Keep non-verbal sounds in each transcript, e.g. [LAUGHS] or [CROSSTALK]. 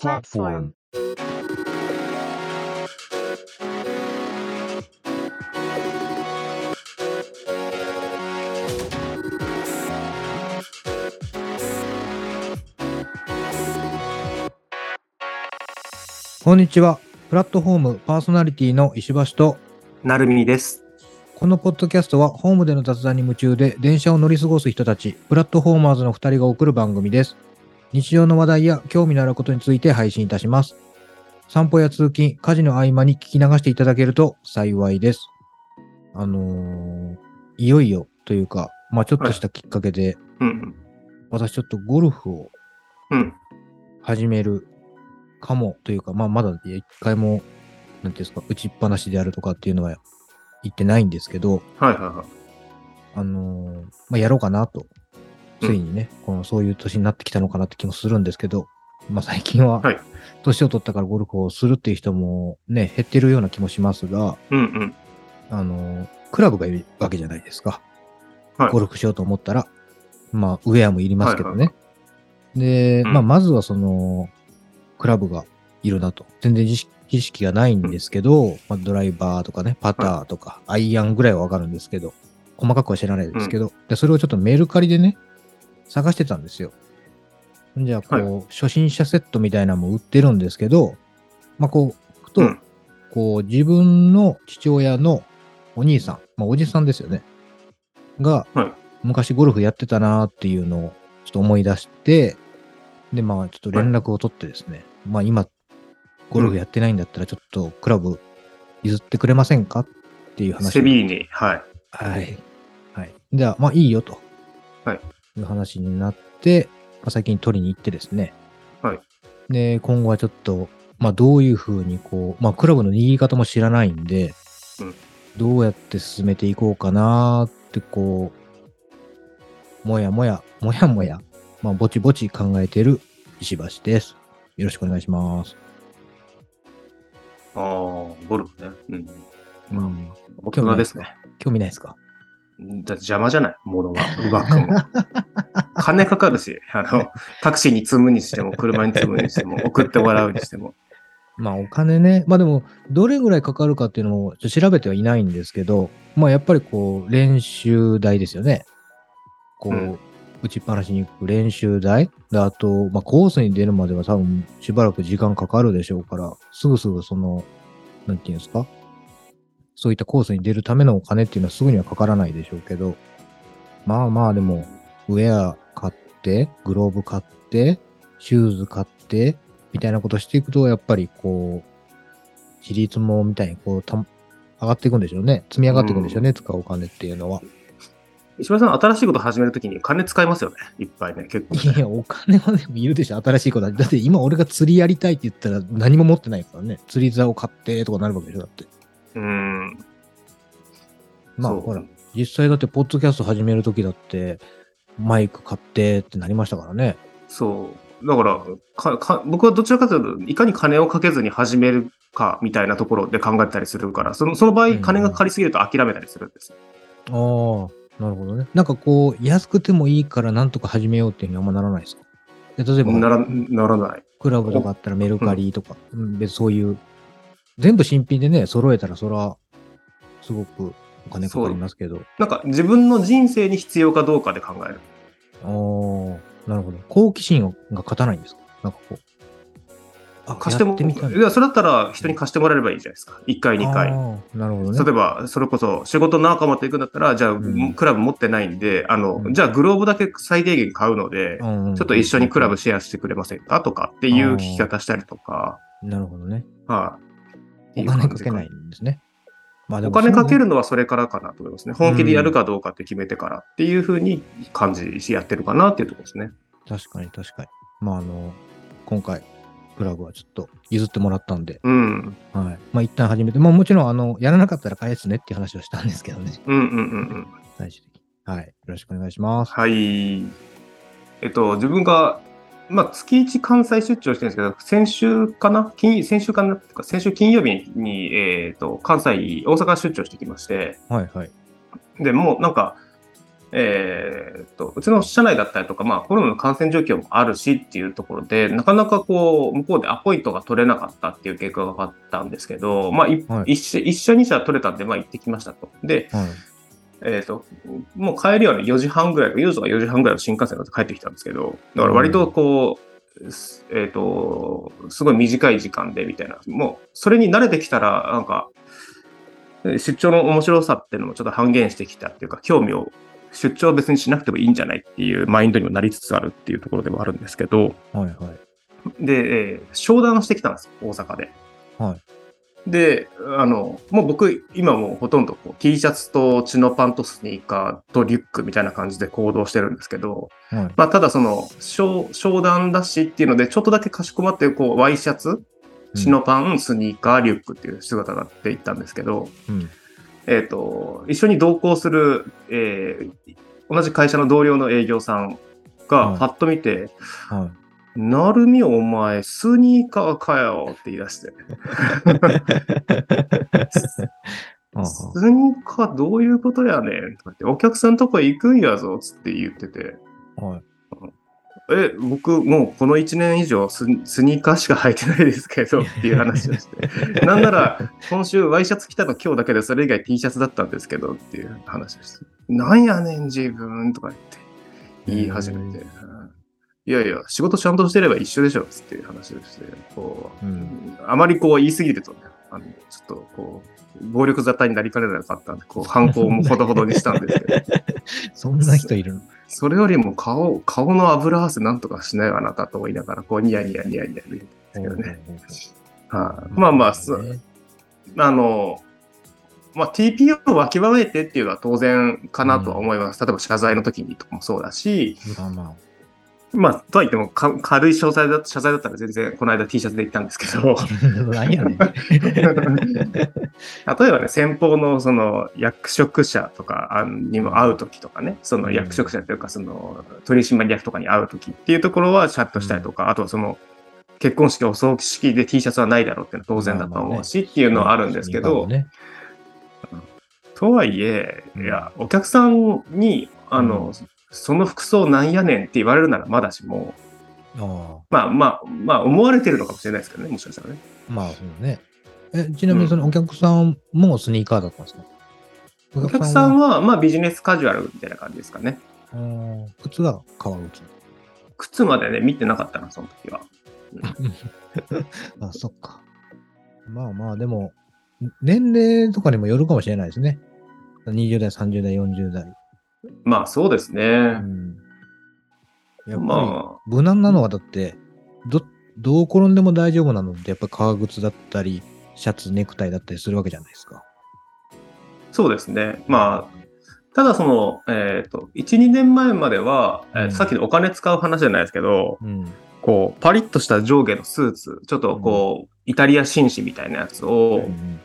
platform. こんにちは。プラットフォームパーソナリティの石橋と、なるみです。このポッドキャストはホームでの雑談に夢中で電車を乗り過ごす人たち、プラットフォーマーズの2人が送る番組です。日常の話題や興味のあることについて配信いたします。散歩や通勤、家事の合間に聞き流していただけると幸いです。あのー、いよいよというか、まあちょっとしたきっかけで、うん。私ちょっとゴルフをうん。始めるかもというか、まあまだ一回も、なんていうんですか、打ちっぱなしであるとかっていうのは言ってないんですけど、はいはいはい。あのーまあやろうかなと、ついにね、このそういう年になってきたのかなって気もするんですけど、まあ最近ははい、年を取ったからゴルフをするっていう人もね、減ってるような気もしますが、うんうん。あのークラブがいるわけじゃないですか。はいゴルフしようと思ったら、まあ、ウェアもいりますけどね。はいで、うんまあ、まずはその、クラブがいるなと。全然知識がないんですけど、まあ、ドライバーとかね、パターとか、アイアンぐらいはわかるんですけど、細かくは知らないですけど、でそれをちょっとメルカリでね、探してたんですよ。じゃあ、こう、は初心者セットみたいなのも売ってるんですけど、まあ、こう、ふと、うんこう、自分の父親のお兄さん、まあ、おじさんですよね。が、はい昔ゴルフやってたなーっていうのをちょっと思い出して、で、まあ、ちょっと連絡を取ってですね、まあ、今、ゴルフやってないんだったら、ちょっとクラブ譲ってくれませんか？っていう話をセビーニ。はい。はい。はい。じゃあ、まあいいよと。はい。いう話になって、まあ、最近取りに行ってですね。はい。で、今後はちょっと、まあどういうふうにこう、まあクラブの握り方も知らないんで、うんどうやって進めていこうかなーってこう、もやもや、もやもや、まあぼちぼち考えてる石橋です。よろしくお願いします。ああ、ゴルフね。うん。うん。大人ですね。興味ないですか？だって邪魔じゃない？物が、[LAUGHS] 奪くも。金かかるし、あの、タクシーに積むにしても、車に積むにしても、送ってもらうにしても。[LAUGHS] まあお金ね、まあでも、どれぐらいかかるかっていうのを調べてはいないんですけど、まあやっぱりこう、練習台ですよね。こう、うん。打ちっぱなしに行く練習台。で、あと、まあコースに出るまでは多分しばらく時間かかるでしょうから、すぐすぐその、なんていうんですか？そういったコースに出るためのお金っていうのはすぐにはかからないでしょうけど、まあまあでも、ウェア買って、グローブ買って、シューズ買って、みたいなことしていくと、やっぱりこう、比率もみたいにこうた、上がっていくんでしょうね。積み上がっていくんでしょうね、使うお金っていうのは。石橋さん、新しいこと始めるときに金使いますよね。いっぱいね、結構ね、いや、お金はでもいるでしょ、新しいことは。だって今俺が釣りやりたいって言ったら何も持ってないからね。釣り竿買ってとかなるわけでしょ、だって。うーん。まあほら、実際だってポッドキャスト始めるときだって、マイク買ってってなりましたからね。そう。だからかか、僕はどちらかというと、いかに金をかけずに始めるかみたいなところで考えたりするから、そのその場合、うん金がかかりすぎると諦めたりするんですよ。ああ、なるほどね。なんかこう、安くてもいいからなんとか始めようっていうふうにあんまならないですか？で例えば、ならならない。クラブとかあったらメルカリとか、うん、別にそういう、全部新品でね、揃えたらそら、すごくお金かかりますけど。なんか自分の人生に必要かどうかで考える。ああ、なるほど。好奇心が勝たないんですか？なんかこう。あ貸しても、てみたい。いや、それだったら人に貸してもらえればいいじゃないですか。1回、2回。なるほどね。例えば、それこそ仕事の仲間と行くんだったら、じゃあ、んクラブ持ってないんで、あの、うんじゃあグローブだけ最低限買うので、うんうんちょっと一緒にクラブシェアしてくれませんか？とかっていう聞き方したりとか、なるほどね。はい。お金かけないんですね。まあでおも金かけるのはそれからかなと思いますね。本気でやるかどうかって決めてからっていうふうに感じしやってるかなっていうところですね。確かに確かに。まああの、今回、クラブはちょっと譲ってもらったんで、うん。はい。まあ一旦始めて、まあもちろん、あの、やらなかったら返すねっていう話をしたんですけどね。うんうんうんうん。最終的に。はい。よろしくお願いします。はい。えっと、自分が、まあ、月1関西出張してるんですけど、先週かな？金先週かな？先週金曜日に、えっと、関西、大阪出張してきまして、はいはい。で、もうなんか、えーっと、うちの社内だったりとか、まあコロナの感染状況もあるしっていうところで、なかなかこう、向こうでアポイントが取れなかったっていう結果が分かったんですけど、まあ、いはい一社一社二社取れたんで、まあ行ってきましたと。で、はい。えっ、と、もう帰りはね4時半ぐらい、4時とか4時半ぐらいの新幹線だと帰ってきたんですけど、だから割とこう、すえっ、と、すごい短い時間でみたいな、もうそれに慣れてきたら、なんか、え出張の面白さっていうのもちょっと半減してきたっていうか、興味を、出張は別にしなくてもいいんじゃないっていうマインドにもなりつつあるっていうところでもあるんですけど、はいはい。で、えー商談をしてきたんです、大阪で。はい。で、あの、もう僕、今もうほとんどこう T シャツとチノパンとスニーカーとリュックみたいな感じで行動してるんですけど、はい。まあ、ただその、商商談だしっていうので、ちょっとだけかしこまって、こう、ワイシャツ、チノパン、スニーカー、リュックっていう姿があって行ったんですけど、うん。えっ、と、一緒に同行する、えー同じ会社の同僚の営業さんがはいパッと見て、はい。なるみお前、スニーカーかよって言い出して。あ [LAUGHS] スニーカーどういうことやねんとか言って、お客さんとこ行くんやぞつって言ってて、あはい。え、僕もうこの1年以上ススニーカーしか履いてないですけどっていう話をして、[LAUGHS] なんなら今週ワイシャツ着たの今日だけでそれ以外 T シャツだったんですけどっていう話をして、なんやねん自分とか言って言い始めて、いやいや、仕事ちゃんとしてれば一緒でしょつっていう話をして、こう、うん。あまりこう言い過ぎるとね、あのちょっとこう、暴力沙汰になりかねなかったんで、こう、反抗もほどほどにしたんですけど、[LAUGHS] そんな人いるの？それよりも顔、顔の油汗なんとかしないよあなたと思いながら、こう、ニヤニヤニヤニヤ言うんですけどね。はい、まあまあ、あの、まあ、TPO をわきまえてっていうのは当然かなとは思います。例えば謝罪の時にとかもそうだし、まあままあ、とはいってもか軽い謝罪だ謝罪だったら全然この間 T シャツで行ったんですけど、あ。[LAUGHS] 何やねん。[LAUGHS] 例えばね、先方のその役職者とかあにも会うときとかね、その役職者というか、その取締役とかに会うときっていうところはチャットしたりとか、あとはその結婚式、お葬式で T シャツはないだろうっていうのは当然だと思うし、っていうのはあるんですけど、ね、とはいえ、うん。いや、お客さんに、あの、その服装なんやねんって言われるならまだしも、あまあまあ、まあ思われてるのかもしれないですけどね、もしかしたらね。あ、まあそうね。え、ちなみにそのお客さんもスニーカーだったんですか、お客さんはは、まあビジネスカジュアルみたいな感じですかね。あー靴が革靴。靴までね、見てなかったな、その時は。[LAUGHS] あ、そっか。まあまあ、でも、年齢とかにもよるかもしれないですね。20代、30代、40代。まあそうですうね。ん。やっぱり、ま無難なのはだって、ど、どう転んでも大丈夫なのって、やっぱり革靴だったり、シャツ、ネクタイだったりするわけじゃないですか。あ、そうですね。まあ、ただその、えっ、と、1、2年前までは、えーうんさっきのお金使う話じゃないですけど、うん。こう、パリッとした上下のスーツ、ちょっとこう、イタリア紳士みたいなやつを、うん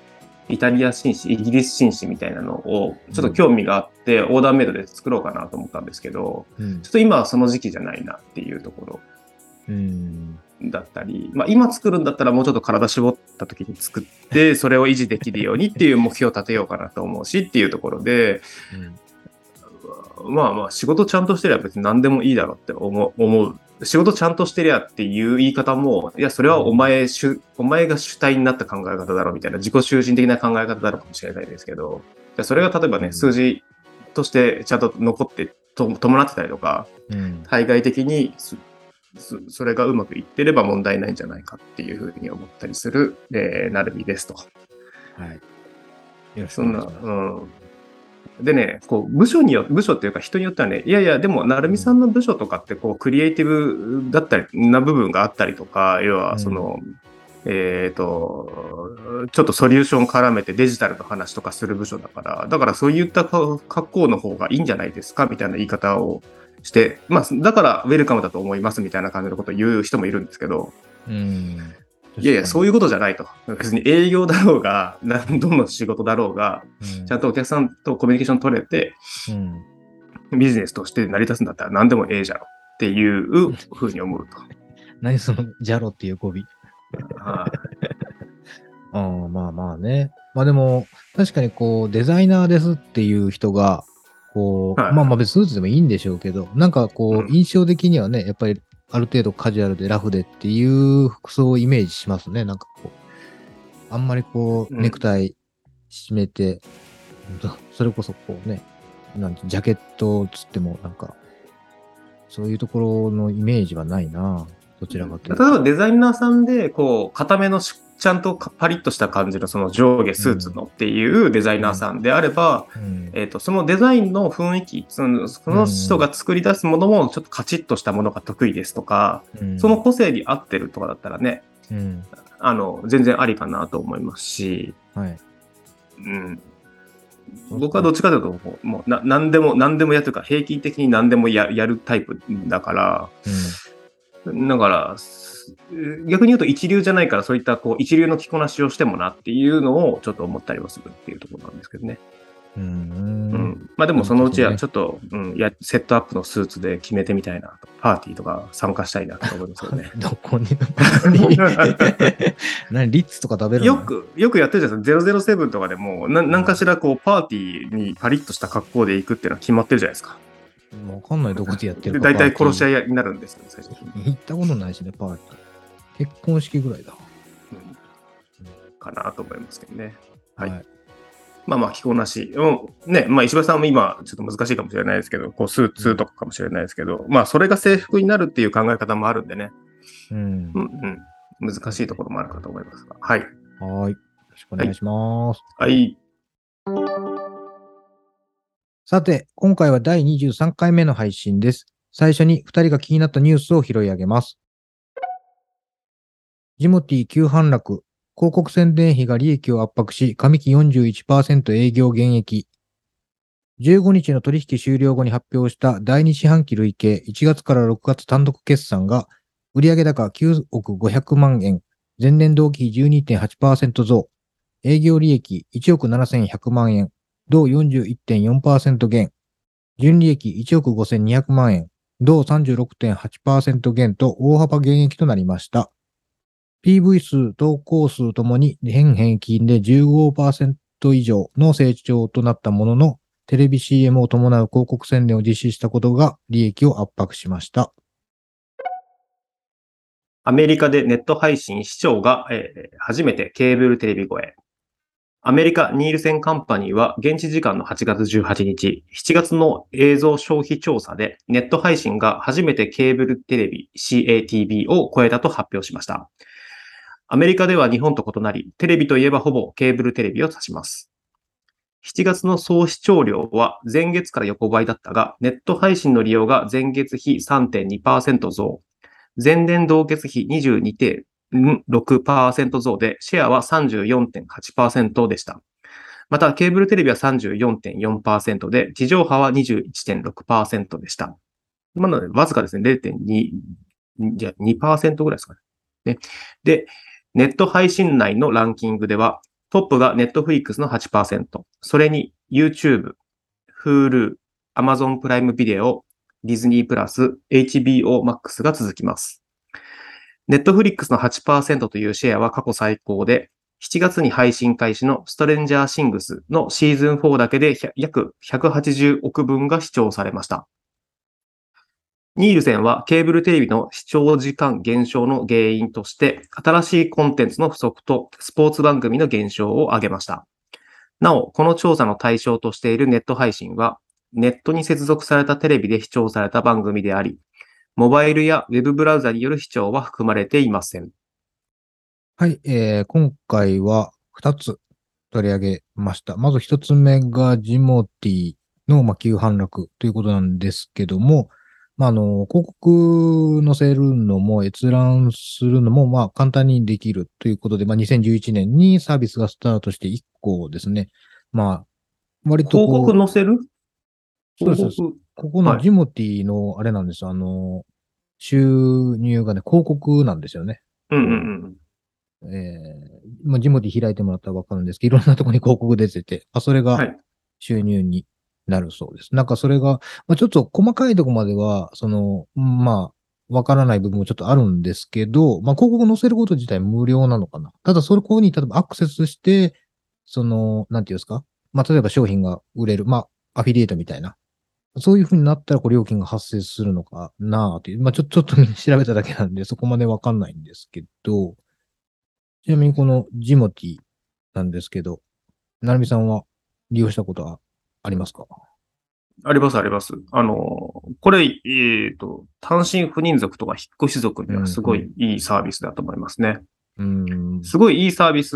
イタリア紳士、イギリス紳士みたいなのを、ちょっと興味があって、オーダーメイドで作ろうかなと思ったんですけど、うんちょっと今はその時期じゃないなっていうところうん。だったり、まあ、今作るんだったらもうちょっと体絞った時に作って、[LAUGHS] それを維持できるようにっていう目標を立てようかなと思うしっていうところで、まあまあ仕事ちゃんとしてりゃ別に何でもいいだろうって思う。仕事ちゃんとしてりゃっていう言い方も、いや、それはお前主、お前が主体になった考え方だろうみたいな自己中心的な考え方だろうかもしれないですけど、じゃあそれが例えばね、うん数字としてちゃんと残ってと伴ってたりとか、うん。対外的にそれがうまくいってれば問題ないんじゃないかっていうふうに思ったりする、えー、なるみですと。はい。よろしくそんな。うん。でね、こう、部署によ、部署っていうか人によってはね、いやいや、でも、なるみさんの部署とかって、こう、クリエイティブだったり、な部分があったりとか、要は、その、えっ、と、ちょっとソリューション絡めてデジタルの話とかする部署だから、だからそういったか格好の方がいいんじゃないですかみたいな言い方をして、まあ、だからウェルカムだと思いますみたいな感じのことを言う人もいるんですけど、うん。いやいや、そういうことじゃないと。別に営業だろうが、[LAUGHS] 何度の仕事だろうが、うんちゃんとお客さんとコミュニケーション取れて、うん。ビジネスとして成り立つんだったら何でもええじゃろっていう [LAUGHS] ふうに思うと。何その、ジャロっていう語尾。[LAUGHS] はああ、まあまあね。まあでも、確かにこう、デザイナーですっていう人が、こう、はいまあまあ別にスーツでもいいんでしょうけど、なんかこうんう、印象的にはね、やっぱりある程度カジュアルでラフでっていう服装をイメージしますね。なんかこう、あんまりこう、うんネクタイ締めて、うんそれこそこうね、なんてジャケットつってもなんか、そういうところのイメージはないな。どちらかというと。例えばデザイナーさんで、こう、固めのしちゃんとパリッとした感じのその上下スーツのっていうデザイナーさんであれば、うんえっ、と、そのデザインの雰囲気、そのその人が作り出すものもちょっとカチッとしたものが得意ですとか、うんその個性に合ってるとかだったらね、うん。あの、全然ありかなと思いますし、はい。うん。僕はどっちかというと、もうもうな何でも、何でもやというか、平均的に何でもややるタイプだから、だから、す逆に言うと一流じゃないから、そういったこう一流の着こなしをしてもなっていうのをちょっと思ったりはするっていうところなんですけどね。うん。う。うんん。まあでもそのうちはちょっと、うん、やセットアップのスーツで決めてみたいなと。パーティーとか参加したいなと思いますよね。[LAUGHS] どこに [LAUGHS] 何リッツとか食べるの？よく、よくやってるじゃないですか。007とかでも、な何かしらこう、パーティーにパリッとした格好で行くっていうのは決まってるじゃないですか。わかんないどこでやってで、るか。大体殺し合い。いになるんですよ、最終的に。行ったことないしね、パーティー。結婚式ぐらいだ。うんかなと思いますけどね。はいはい。まあまあ、着こなし。うん。ね、まあ、石橋さんも今、ちょっと難しいかもしれないですけど、こう、スーツとかかもしれないですけど、まあ、それが制服になるっていう考え方もあるんでね。うんう。んうん。難しいところもあるかと思いますが。はい。はい。よろしくお願いします。はい。さて、今回は第23回目の配信です。最初に2人が気になったニュースを拾い上げます。ジモティ急反落。広告宣伝費が利益を圧迫し、上期41%営業減益。15日の取引終了後に発表した第2四半期累計1月から6月単独決算が、売上高9億500万円、前年同期比12.8%増、営業利益1億7100万円、同41.4%減、純利益1億5200万円、同36.8%減と大幅減益となりました。PV 数、投稿数ともに年平均で15%以上の成長となったものの、テレビ CM を伴う広告宣伝を実施したことが利益を圧迫しました。アメリカでネット配信視聴が、えー初めてケーブルテレビ超え。アメリカニールセンカンパニーは現地時間の8月18日、7月の映像消費調査でネット配信が初めてケーブルテレビ CATV を超えたと発表しました。アメリカでは日本と異なり、テレビといえばほぼケーブルテレビを指します。7月の総視聴量は前月から横ばいだったが、ネット配信の利用が前月比3.2%増。前年同月比22 6%増で、シェアは34.8%でした。また、ケーブルテレビは34.4%で、地上波は21.6%でした。まあなので、わずかですね、0.2、じゃ2%ぐらいですかね。ねで、ネット配信内のランキングでは、トップが Netflix の8%、それに YouTube、Hulu、Amazon プライムビデオ、ディズニープラス、HBO Max が続きます。ネットフリックスの8%というシェアは過去最高で、7月に配信開始のストレンジャーシングスのシーズン4だけで約180億分が視聴されました。ニールセンはケーブルテレビの視聴時間減少の原因として、新しいコンテンツの不足とスポーツ番組の減少を挙げました。なお、この調査の対象としているネット配信は、ネットに接続されたテレビで視聴された番組であり、モバイルやウェブブラウザによる視聴は含まれていません。はい、えー今回は2つ取り上げました。まず1つ目がジモティの、まあ、急反落ということなんですけども、まあ、あの、広告載せるのも閲覧するのも、まあ、簡単にできるということで、まあ、2011年にサービスがスタートして1個ですね。まあ、割と広告載せるそう広告ここのはいジモティの、あれなんですよ、あの、収入がね、広告なんですよね。うんうんうん。えーまあ、ジモティ開いてもらったらわかるんですけど、[LAUGHS] いろんなところに広告出てて、まあ、それがはい。収入になるそうです。なんかそれが、まあ、ちょっと細かいとこまでは、その、まあ、わからない部分もちょっとあるんですけど、まあ、広告載せること自体無料なのかな。ただ、そこに、例えばアクセスして、その、なんていうんですか？まあ、例えば商品が売れる、まあ、アフィリエイトみたいなそういうふうになったら、こう、料金が発生するのかなあっていう。まあ、ちょ、[LAUGHS] ちょっと調べただけなんで、そこまでわかんないんですけど、ちなみにこのジモティなんですけど、なるみさんは利用したことはありますか？あります、あります。あの、これ、えっ、と、単身赴任族とか引っ越し族にはすごいいいサービスだと思いますね。うん。すごいいいサービス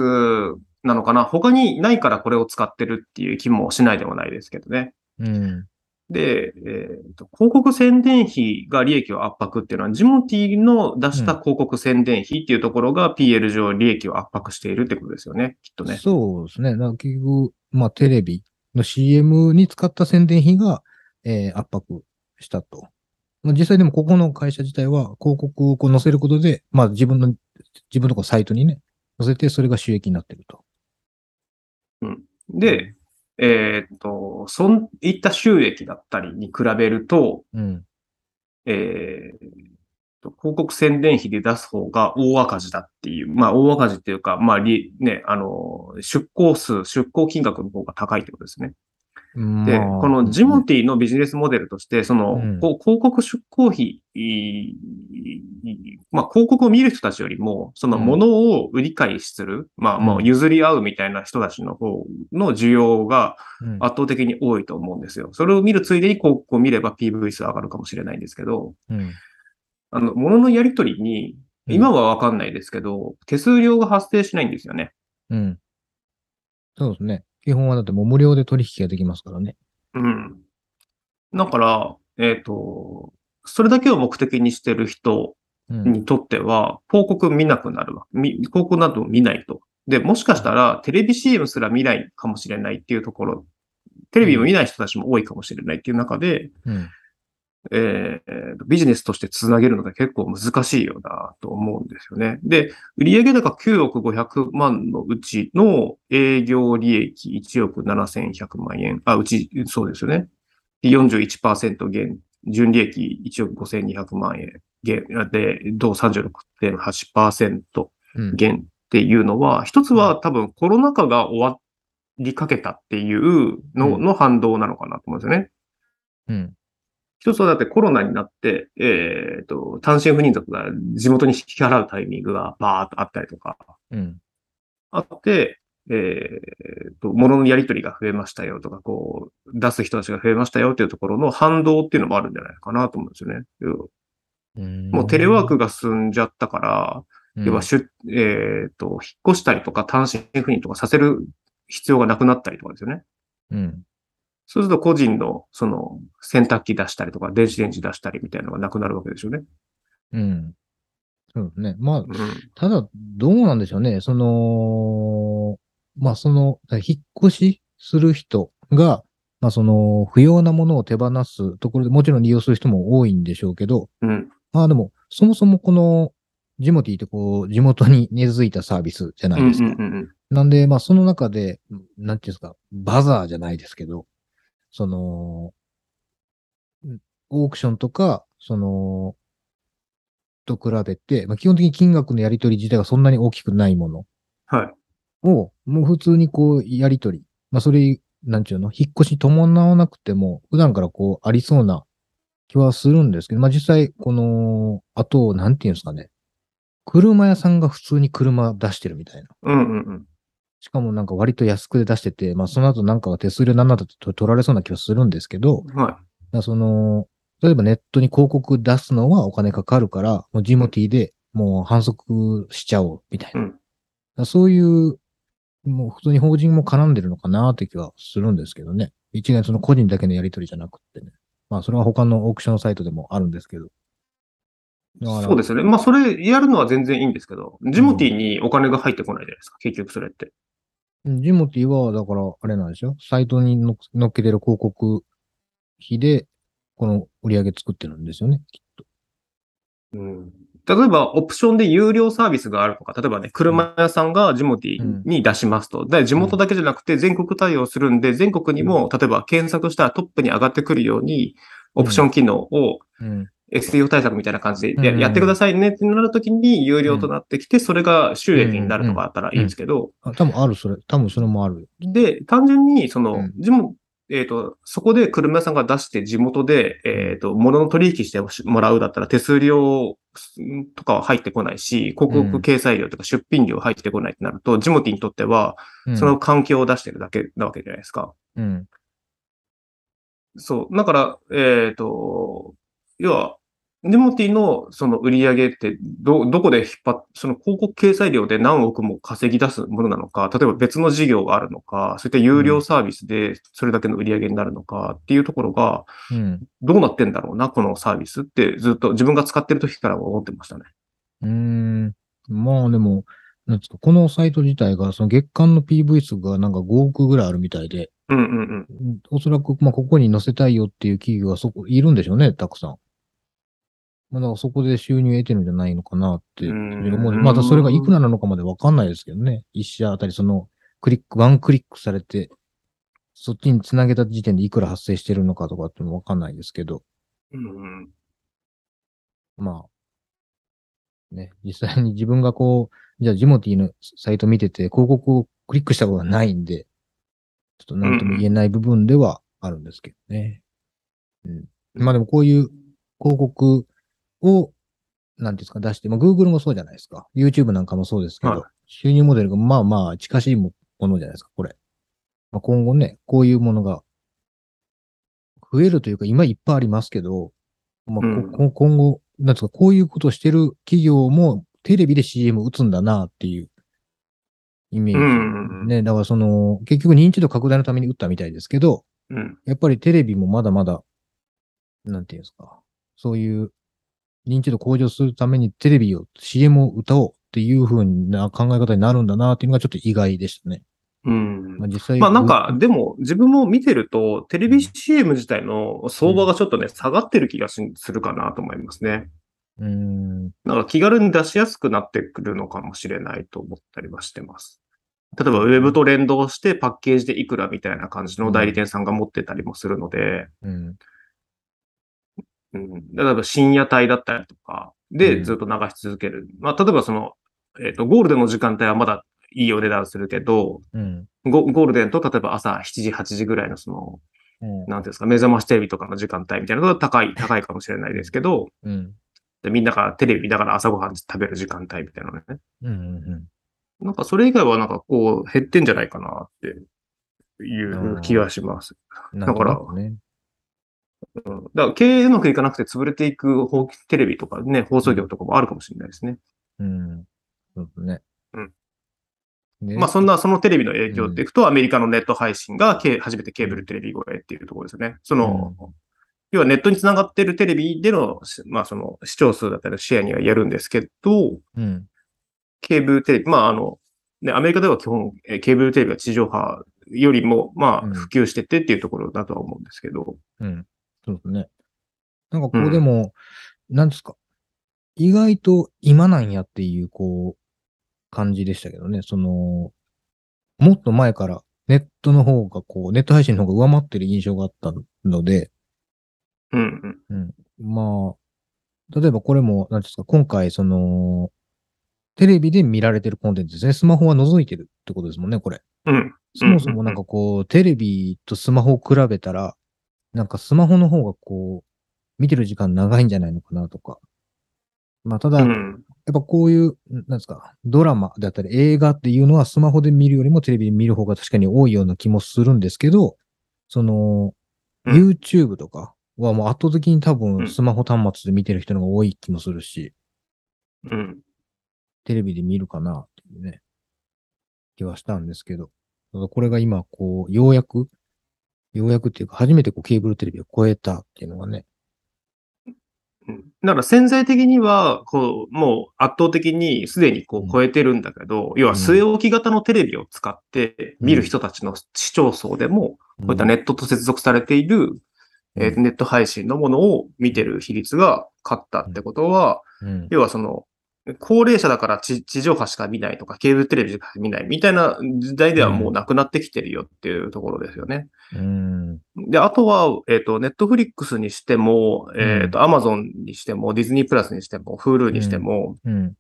なのかな？他にないからこれを使ってるっていう気もしないでもないですけどね。うん。で、えーと広告宣伝費が利益を圧迫っていうのは、ジモティの出した広告宣伝費っていうところが PL 上利益を圧迫しているってことですよね。きっとね。そうですね。だから結局、まあ、テレビの CM に使った宣伝費が、えー圧迫したと。まあ、実際でもここの会社自体は広告をこう載せることで、まあ自分の、自分のこうサイトにね、載せてそれが収益になってると。で、えっ、と、そういった収益だったりに比べると、うん。えーと広告宣伝費で出す方が大赤字だっていう、まあ大赤字っていうか、まあり、ね、あの、出向数、出向金額の方が高いってことですね。で、まあこのジモティのビジネスモデルとして、その、うん広告出稿費、いまあ、広告を見る人たちよりも、そのうんものを売り買いする、まあ、うんもう譲り合うみたいな人たちの方の需要がうん圧倒的に多いと思うんですよ。それを見るついでに広告を見れば PV 数上がるかもしれないんですけど、うんあの、もののやり取りに、うん今はわかんないですけど、手数料が発生しないんですよね。うん。そうですね。基本はだってもう無料で取引ができますからね。うん。だから、えっ、と、それだけを目的にしてる人うん。にとっては、広告見なくなるわ。み広告など見ないと。で、もしかしたら、テレビ CM すら見ないかもしれないっていうところ、テレビを見ない人たちも多いかもしれないっていう中で、うん。えービジネスとしてつなげるのが結構難しいよなと思うんですよね。で、売上高9億500万のうちの営業利益1億7100万円。あ、うち、そうですよね。で41%減、純利益1億5200万円減で、同36.8%うん。減っていうのは、一つは多分コロナ禍が終わりかけたっていうのうんの反動なのかなと思うんですよね。うん。一つはだってコロナになって、えっ、と、単身赴任族が地元に引き払うタイミングがバーっとあったりとか、うん。あって、えっ、と、物のやり取りが増えましたよとか、こう、出す人たちが増えましたよっていうところの反動っていうのもあるんじゃないかなと思うんですよね。うんもうテレワークが進んじゃったから、うん要はしゅ、えっ、と、引っ越したりとか単身赴任とかさせる必要がなくなったりとかですよね。うん。そうすると個人の、その、洗濯機出したりとか、電子レンジ出したりみたいなのがなくなるわけですよね。うん。そうですね。まあ、うん。ただ、どうなんでしょうね。その、まあ、その、引っ越しする人が、まあ、その、不要なものを手放すところでもちろん利用する人も多いんでしょうけど、うん。まあでも、そもそもこの、ジモティってこう、地元に根付いたサービスじゃないですか。うんうんうんなんで、まあその中で、なんていうんですか、バザーじゃないですけど、その、うんオークションとか、その、と比べて、まあ、基本的に金額のやり取り自体がそんなに大きくないものはい。を、もう普通にこう、やり取り。まあそれ、なんちゅうの、引っ越し伴わなくても、普段からこう、ありそうな気はするんですけど、まあ実際、この、あと、なんていうんですかね。車屋さんが普通に車出してるみたいな。うんうんうん。しかもなんか割と安くで出してて、まあその後なんかが手数料なんなだと取られそうな気はするんですけど、はらその、例えばネットに広告出すのはお金かかるから、もうジモティでもう反則しちゃおうみたいな。うんそういう、もう普通に法人も絡んでるのかなって気はするんですけどね。一概にその個人だけのやり取りじゃなくってね。まあそれは他のオークションサイトでもあるんですけど。そうですよね。まあ、それやるのは全然いいんですけど、ジモティにお金が入ってこないじゃないですか。結局それって。ジモティは、だから、あれなんですよ。サイトにの乗っけてる広告費で、この売り上げ作ってるんですよね、きっと。うん。例えば、オプションで有料サービスがあるとか、例えばね、車屋さんがジモティに出しますと。で、地元だけじゃなくて全国対応するんで、全国にも、例えば検索したらトップに上がってくるように、オプション機能をうん。SEO 対策みたいな感じでやってくださいねってなるときに有料となってきて、それが収益になるとかあったらいいんですけど、あ、多分ある、それ。多分それもある。で、単純に、その、うんジモえっ、と、そこで車屋さんが出して地元で、えっ、と、物の取引してもらうだったら手数料とかは入ってこないし、広告掲載料とか出品料入ってこないってなると、ジモティにとっては、うんその環境を出してるだけなわけじゃないですか。うん。そう。だから、えっ、と、要は、ジモティのその売り上げって、ど、どこで引っ張っ、その広告掲載料で何億も稼ぎ出すものなのか、例えば別の事業があるのか、そういった有料サービスでそれだけの売り上げになるのかっていうところが、うん。どうなってんだろうな、このサービスってずっと自分が使ってる時から思ってましたね。うーん。まあでも、なんですか、このサイト自体が、その月間の PV 数がなんか5億ぐらいあるみたいで、うんうんうん。うんおそらく、まあ、ここに載せたいよっていう企業はそこ、いるんでしょうね、たくさん。まあ、だそこで収入得てるんじゃないのかなって思う。またそれがいくらなのかまでわかんないですけどね。一社あたりその、クリック、ワンクリックされて、そっちに繋げた時点でいくら発生してるのかとかっていうのわかんないですけど、うんうんまあ、ね、実際に自分がこう、じゃあジモティのサイト見てて広告をクリックしたことがないんで、ちょっと何とも言えない部分ではあるんですけどね。うん。まあでもこういう広告を、なんていうんですか、出して、まあ Google もそうじゃないですか。YouTube なんかもそうですけど、はい収入モデルがまあまあ近しいものじゃないですか、これ。まあ、今後ね、こういうものが増えるというか、今いっぱいありますけど、まあこうんこ今後、なんですか、こういうことをしてる企業もテレビで CM 打つんだなっていうイメージ。うんね、だからその、結局認知度拡大のために打ったみたいですけど、うん。やっぱりテレビもまだまだ、なんていうんですか、そういう認知度向上するためにテレビを、CM を歌おうっていう風な考え方になるんだなっていうのがちょっと意外でしたね。うんまあ実際。まあなんか、でも自分も見てると、テレビ CM 自体の相場がちょっとね、下がってる気がしするかなと思いますね。うーん、なんか気軽に出しやすくなってくるのかもしれないと思ったりはしてます。例えばウェブと連動してパッケージでいくらみたいな感じの代理店さんが持ってたりもするので、うん、うん、例えば深夜帯だったりとかうんでずっと流し続ける。まあ例えばその、えっ、と、ゴールデンの時間帯はまだいいお値段するけど、うん、ゴゴールデンと例えば朝7時、8時ぐらいのその、うん、なんていうんですか、目覚ましテレビとかの時間帯みたいなのが高い、高いかもしれないですけど、うん、でみんながテレビ見ながら朝ごはん食べる時間帯みたいなのね。うん、うん。なんかそれ以外はなんかこう減ってんじゃないかなっていう気がします。だくね。うん、だから経営うまくいかなくて潰れていくテレビとかね、放送業とかもあるかもしれないですね。うん。そうですね。うん。ねまあそんな、そのテレビの影響っていくと、アメリカのネット配信がけ初めてケーブルテレビ越えっていうところですよね。その、要はネットにつながってるテレビでの、まあその視聴数だったりシェアにはやるんですけど、うん。ケーブルテレビ、まああの、ね、アメリカでは基本、えーケーブルテレビは地上波よりも、まあうん普及してってっていうところだとは思うんですけど、うん。そうですね。なんかこううんでも、なんですか。意外と今なんやっていう、こう、感じでしたけどね。その、もっと前からネットの方が、こう、ネット配信の方が上回ってる印象があったので、うんうん。うん。まあ、例えばこれも、なんですか、今回、その、テレビで見られてるコンテンツですね。スマホは除いてるってことですもんね、これ。うん。そもそもなんかこう、テレビとスマホを比べたら、なんかスマホの方がこう、見てる時間長いんじゃないのかなとか。まあ、ただ、やっうん。ぱこういう、なんですか、ドラマだったり映画っていうのはスマホで見るよりもテレビで見る方が確かに多いような気もするんですけど、その、うん YouTube とかはもう圧倒的に多う分んスマホ端末で見てる人の方が多い気もするし、うん。テレビで見るかなっていうね、気はしたんですけど、これが今、こう、ようやく、ようやくっていうか、初めてこうケーブルテレビを超えたっていうのがね、うん。だから潜在的には、こう、もう圧倒的にすでにこうん。う超えてるんだけど、要は据え置き型のテレビを使って見る人たちの視聴層でも、こういったネットと接続されている、うん。えーネット配信のものを見てる比率が勝ったってことは、うん、要はその、高齢者だから地地上波しか見ないとか、ケーブルテレビしか見ないみたいな時代ではもうなくなってきてるよっていうところですよね。うん、で、あとは、えっ、と、ネットフリックスにしても、えっ、と、アマゾンにしても、ディズニープラスにしても、フールにしても、うん、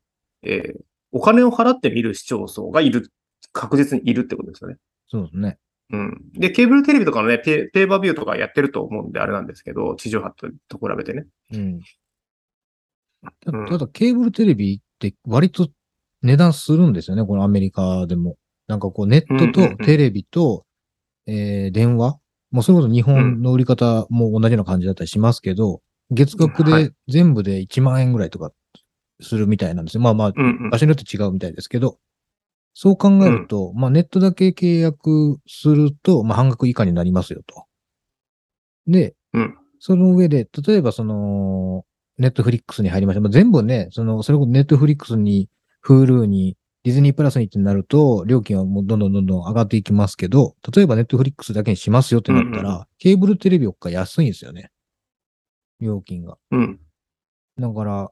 えーお金を払って見る視聴層がいる、確実にいるってことですよね。そうですね。うん。で、ケーブルテレビとかのね、ペペーパービューとかやってると思うんであれなんですけど、地上波とと比べてね。うん。たうんただ、ケーブルテレビって割と値段するんですよね、このアメリカでも。なんかこう、ネットうんうんうんとテレビと、えー電話もうそれこそ日本の売り方も同じような感じだったりしますけど、月額はで全部で1万円ぐらいとかするみたいなんですよ。まあまあ、うんうん場。所によって違うみたいですけど、そう考えると、まあネットだけ契約すると、まあ半額以下になりますよと。で、うんその上で、例えばその、ネットフリックスに入りました。まあ、全部ね、その、それこそネットフリックスに、Hulu に、ディズニープラスにってなると、料金はもうどんどんどんどん上がっていきますけど、例えばネットフリックスだけにしますよってなったら、うんケーブルテレビよっか安いんですよね。料金が。うん。だから、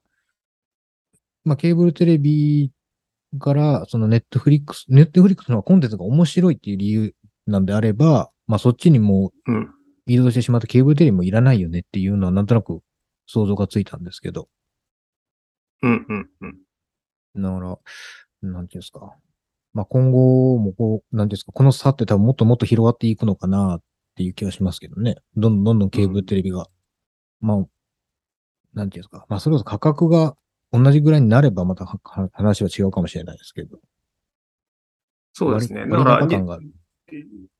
まあ、ケーブルテレビから、そのネットフリックス、ネットフリックスのコンテンツが面白いっていう理由なんであれば、まあ、そっちにもううん。移動してしまってケーブルテレビもいらないよねっていうのはなんとなく想像がついたんですけど。うん。うん。うん。だから、なんていうんですか。まあ、今後もこう、なんていうんですか、この差って多分もっともっと広がっていくのかなっていう気がしますけどね。どんどんどんどんケーブルテレビが、まあ、なんていうんですか。まあ、それこそ価格が同じぐらいになればまたはは話は違うかもしれないですけど。そうですね。割だから、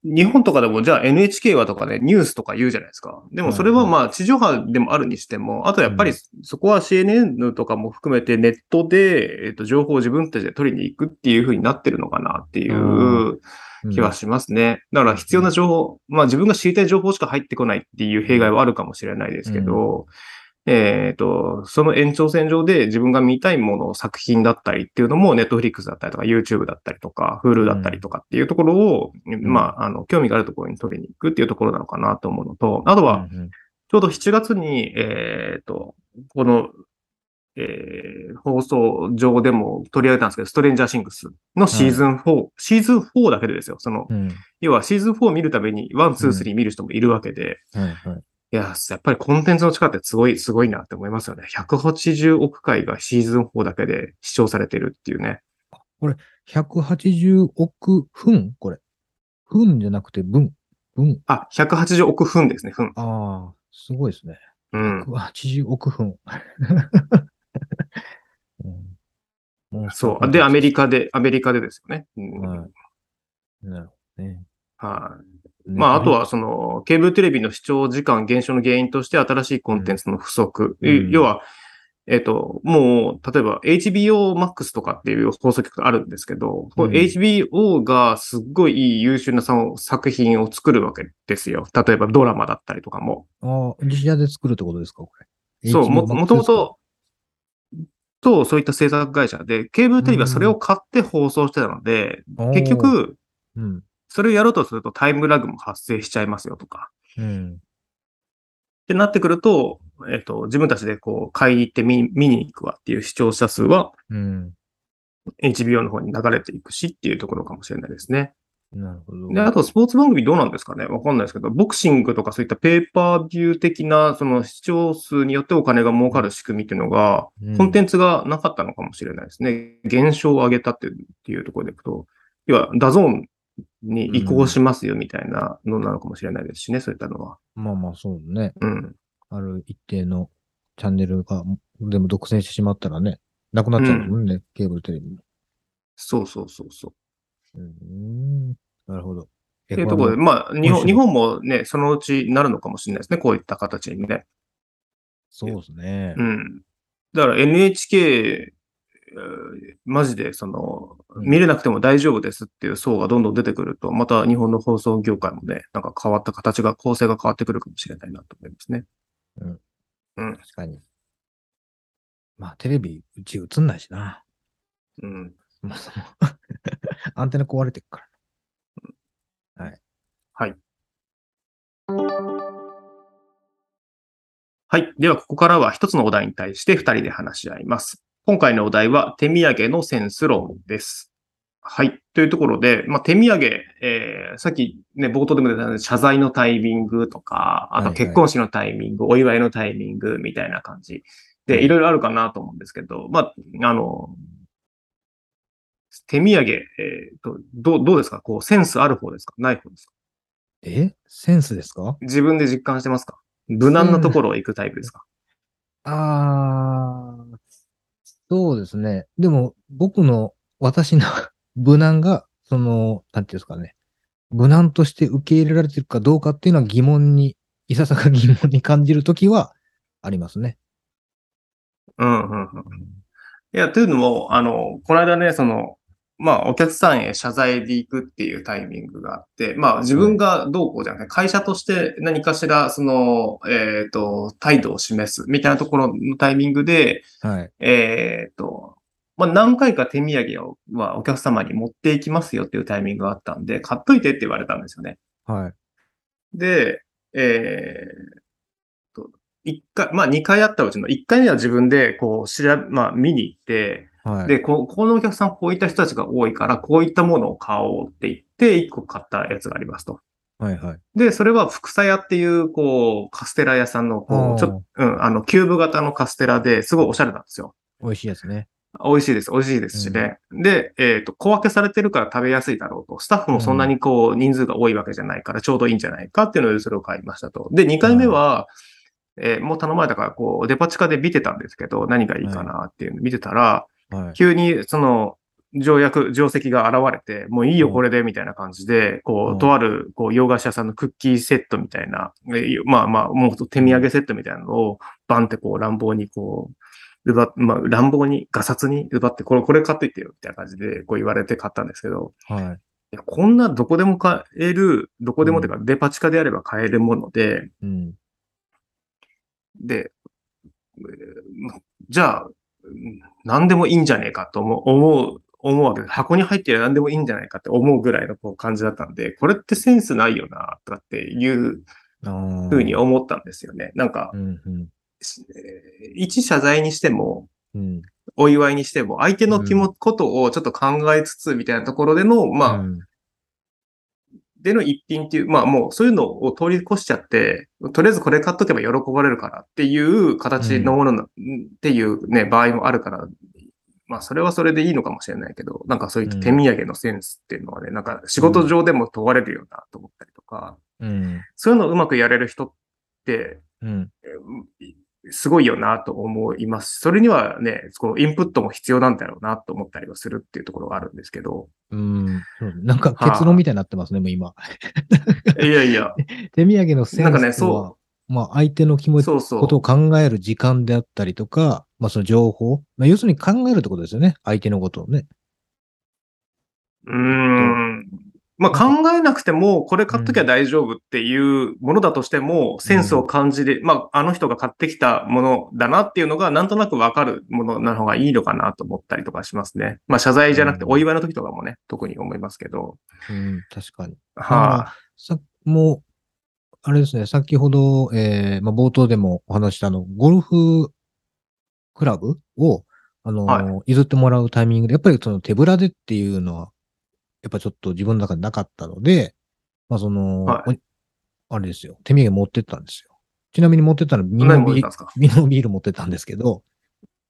日本とかでも、じゃあ NHK はとかね、ニュースとか言うじゃないですか。でもそれはまあ地上波でもあるにしても、あとやっぱりそこは CNN とかも含めてネットで、えっと、情報を自分たちで取りに行くっていう風になってるのかなっていう気はしますね。だから必要な情報、まあ自分が知りたい情報しか入ってこないっていう弊害はあるかもしれないですけど、えっ、と、その延長線上で自分が見たいもの、作品だったりっていうのも、ネットフリックスだったりとか、YouTube だったりとか、Hulu だったりとかっていうところを、まあ、あの、興味があるところに取りに行くっていうところなのかなと思うのと、あとは、うんうんちょうど7月に、えっ、と、この、えー放送上でも取り上げたんですけど、ストレンジャーシングスのシーズン4、シーズン4だけでですよ。その、うん。要はシーズン4を見るために、1、2、3見る人もいるわけで、はいはい。いや、やっぱりコンテンツの力ってすごい、すごいなって思いますよね。180億回がシーズン4だけで視聴されてるっていうね。180億分これ。分じゃなくて分。分。あ、180億分ですね、分。ああ、すごいですね。うん。180億分。[LAUGHS] うんもそう。で、アメリカで、アメリカでですよね。うんはいなるほどね。はい。まあ、あとは、その、ケーブルテレビの視聴時間減少の原因として、新しいコンテンツの不足。うん要は、えっ、と、もう、例えば HBO Max とかっていう放送局があるんですけど、こうんれ HBO がすっごいいい優秀なさ作品を作るわけですよ。例えばドラマだったりとかも。ああ、自社で作るってことですか、これ。そう、も、もともと、と、そういった制作会社で、ケーブルテレビはそれを買って放送してたので、ですか結、局、うん。それをやろうとするとタイムラグも発生しちゃいますよとか。うん。ってなってくると、えっ、と、自分たちでこう、買いに行って見見に行くわっていう視聴者数はうん。HBO の方に流れていくしっていうところかもしれないですね。なるほど。で、あとスポーツ番組どうなんですかね？わかんないですけど、ボクシングとかそういったペーパービュー的な、その視聴数によってお金が儲かる仕組みっていうのが、うんコンテンツがなかったのかもしれないですね。減少を上げたっていうっていうところでいくと、要は、 DAZN に移行しますよみたいなのなのかもしれないですしね、そういったのは。まあまあ、そうね。うん。ある一定のチャンネルが、でも独占してしまったらね、なくなっちゃうもんね、ケーブルテレビも。そうそうそうそう。うん。なるほど。っていうところで、で、まあ、日本、日本もね、そのうちなるのかもしれないですね。こういった形にね。そうですね。うん。だから NHK、えーマジで、その、うん見れなくても大丈夫ですっていう層がどんどん出てくると、また日本の放送業界もね、なんか変わった形が、構成が変わってくるかもしれないなと思いますね。確かに。まあ、テレビ、うち映んないしな。うん。まあ、その [LAUGHS] アンテナ壊れてるから。はい。はい。では、ここからは一つのお題に対して二人で話し合います。今回のお題は、手土産のセンス論です。はい。というところで、まあ、手土産、えー、さっきね、冒頭でも出た謝罪のタイミングとか、あとはいはい。結婚式のタイミング、お祝いのタイミングみたいな感じ。で、い。ろいろあるかなと思うんですけど、まあ、あの、手土産、えーと、どう、どうですか？こう、センスある方ですか？ない方ですか？え？センスですか？自分で実感してますか？無難なところを行くタイプですか、あー、そうですね。でも、僕の、私の [LAUGHS] 無難が、その、なんていうんですかね。無難として受け入れられてるかどうかっていうのは疑問に、いささか疑問に感じるときはありますね。うんうんうん。いや、というのも、あの、この間ね、その、まあ、お客さんへ謝罪で行くっていうタイミングがあって、まあ、自分がどうこうじゃなくて、会社として何かしら、その、えっ、と、態度を示すみたいなところのタイミングで、はい。えっ、と、まあ、何回か手土産を、はお客様に持っていきますよっていうタイミングがあったんで、買っといてって言われたんですよね。はい。で、えーと、一回、まあ二回あったうちの一回目は自分でこう、調べ、まあ見に行って、はい。で、ここのお客さんこういった人たちが多いから、こういったものを買おうって言って、一個買ったやつがありますと。はい。はい。で、それは福さ屋っていう、こう、カステラ屋さんの、こう、ちょっと、うん、あの、キューブ型のカステラですごいおしゃれなんですよ。美味しいやつね。美味しいです。美味しいですしね。で、えっ、と、小分けされてるから食べやすいだろうと。スタッフもそんなにこう、人数が多いわけじゃないから、ちょうどいいんじゃないかっていうので、それを買いましたと。で、2回目は、えーもう頼まれたから、こう、デパ地下で見てたんですけど、何がいいかなっていうのを見てたら、はい。急に、その、条約、定石が現れて、もういいよ、うんこれで、みたいな感じで、こうとある、こう、洋菓子屋さんのクッキーセットみたいな、えーまあまあ、もう手土産セットみたいなのを、バンってこう、乱暴にこう、奪っ、まあ、乱暴に、ガサツに奪って、これ、これ買っといてよ、みたいな感じで、こう言われて買ったんですけど、はい。こんなどこでも買える、どこでもっていうか、デパ地下であれば買えるもので、うん。で、えーじゃあ、うん何でもいいんじゃねえかと思う、思う、思うわけで、箱に入ってる何でもいいんじゃないかって思うぐらいのこう感じだったんで、これってセンスないよな、とかっていうふうに思ったんですよね。なんかう、ん。うん。一謝罪にしても、うん。お祝いにしても、相手の気も、ことをちょっと考えつつ、みたいなところでの、まあ、うんでの一品っていう、まあもうそういうのを通り越しちゃって、とりあえずこれ買っとけば喜ばれるからっていう形のものな、っていうね、場合もあるから、まあそれはそれでいいのかもしれないけど、なんかそういった手土産のセンスっていうのはね、なんか仕事上でも問われるよなと思ったりとか、うん。そういうのをうまくやれる人って、うん。えーすごいよなと思います。それにはね、このインプットも必要なんだろうなと思ったりはするっていうところがあるんですけど、うん。なんか結論みたいになってますね、もう今。[LAUGHS] いやいや、手土産のセンスなんかねそまあ相手の気持ち、そうそう。ことを考える時間であったりとか、まあその情報。まあ要するに考えるってことですよね。相手のことをね。うーん。まあ考えなくても、これ買っときゃ大丈夫っていうものだとしても、センスを感じで、まああの人が買ってきたものだなっていうのがなんとなくわかるものなのがいいのかなと思ったりとかしますね。まあ謝罪じゃなくてうんお祝いの時とかもね、特に思いますけど。うん、確かに。はさもう、あれですね、先ほど、えーまあ、冒頭でもお話ししたあの、ゴルフクラブを、あの、は譲ってもらうタイミングで、やっぱりその手ぶらでっていうのは、やっぱちょっと自分の中でなかったので、まあその、はいおあれですよ、手土産持ってったんですよ。ちなみに持ってったのはミノビール何持ってたんですか？ミノビール持ってったんですけど、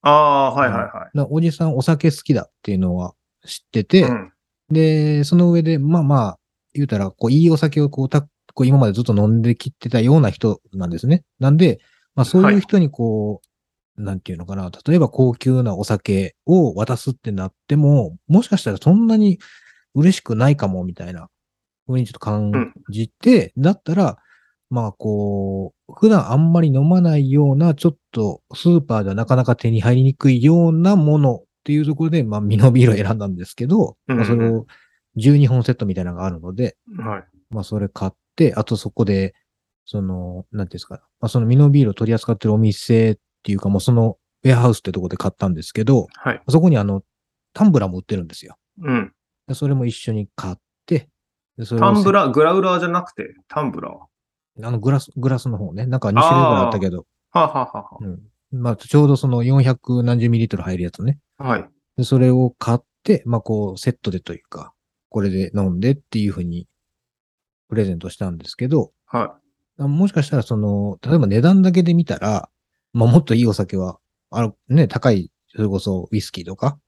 ああ、はいはいはい。なおじさんお酒好きだっていうのは知ってて、うん。で、その上で、まあまあ、言うたら、こう、いいお酒をこう、た、こう、今までずっと飲んできてたような人なんですね。なんで、まあそういう人にこう、なんていうのかな、例えば高級なお酒を渡すってなっても、もしかしたらそんなに嬉しくないかも、みたいな、ふうにちょっと感じて、だったら、まあこう、普段あんまり飲まないような、ちょっとスーパーではなかなか手に入りにくいようなものっていうところで、まあミノビールを選んだんですけど、まあそれを12本セットみたいなのがあるので、はい。まあそれ買って、あとそこで、その、なんていうんですか、まあそのミノビールを取り扱ってるお店っていうかもうそのウェアハウスってとこで買ったんですけど、はい。そこにあの、タンブラーも売ってるんですよ。うん。でそれも一緒に買って、でそれをタンブラー、グラウラーじゃなくて、タンブラー？はあのグラス、グラスの方ね、なんか2種類ぐらいあったけど、あ、はあはあはうん。まあちょうどその400何十ミリリットル入るやつね。あ、はい。で、それを買って、まあこう、セットでというか、これで飲んでっていうふうに、プレゼントしたんですけど、はあもしかしたらその、例えば値段だけで見たら、まあもっといいお酒は、ある、ね、高い、それこそウイスキーとか、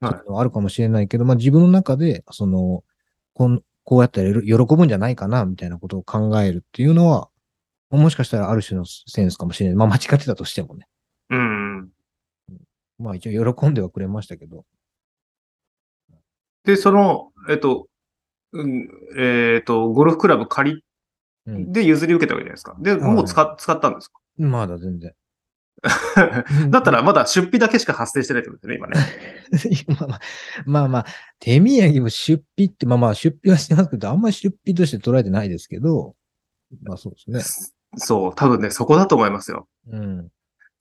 あるかもしれないけど、まあ自分の中で、その、こんこうやったら喜ぶんじゃないかな、みたいなことを考えるっていうのは、もしかしたらある種のセンスかもしれない。まあ間違ってたとしてもね。うん。まあ一応喜んではくれましたけど。で、その、えっと、うん、えっと、ゴルフクラブ借うんり、で譲り受けたわけじゃないですか。で、もう使っ使ったんですか？まだ全然。[LAUGHS] だったらまだ出費だけしか発生してないってことですね、今ね。[LAUGHS] まあまあ、まあまあ、手土産も出費って、まあまあ出費はしてますけど、あんまり出費として捉えてないですけど、まあそうですそう、多分ね、そこだと思いますよ。ね。うん。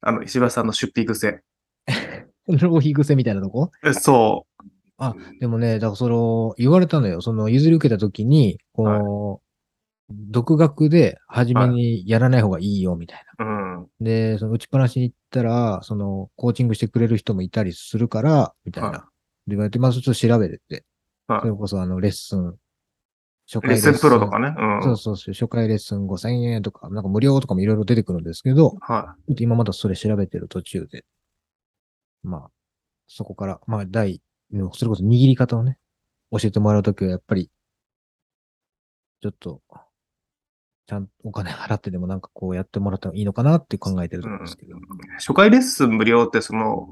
あの、石橋さんの出費癖。[LAUGHS] 浪費癖みたいなとこ？えそう。あでもね、だからその、言われたのよ。その譲り受けた時に、こう、独学で初めにやらない方がいいよ、みたいな。うん。で、その打ちっぱなしに行ったら、その、コーチングしてくれる人もいたりするから、みたいな。はいで言われて、まあ、ちょっと調べてて。はいそれこそ、あの、レッスン、初レッスンプロとかね。うん。そうそうそう、初回レッスン5000円とか、なんか無料とかもいろいろ出てくるんですけど、はちょっと今まだそれ調べてる途中で、まあ、そこから、まあ、第、それこそ握り方をね、教えてもらうときはやっぱり、ちょっと、ちゃんとお金払ってでもなんかこうやってもらったらいいのかなって考えてるところですけど。い。初回レッスン無料って、その、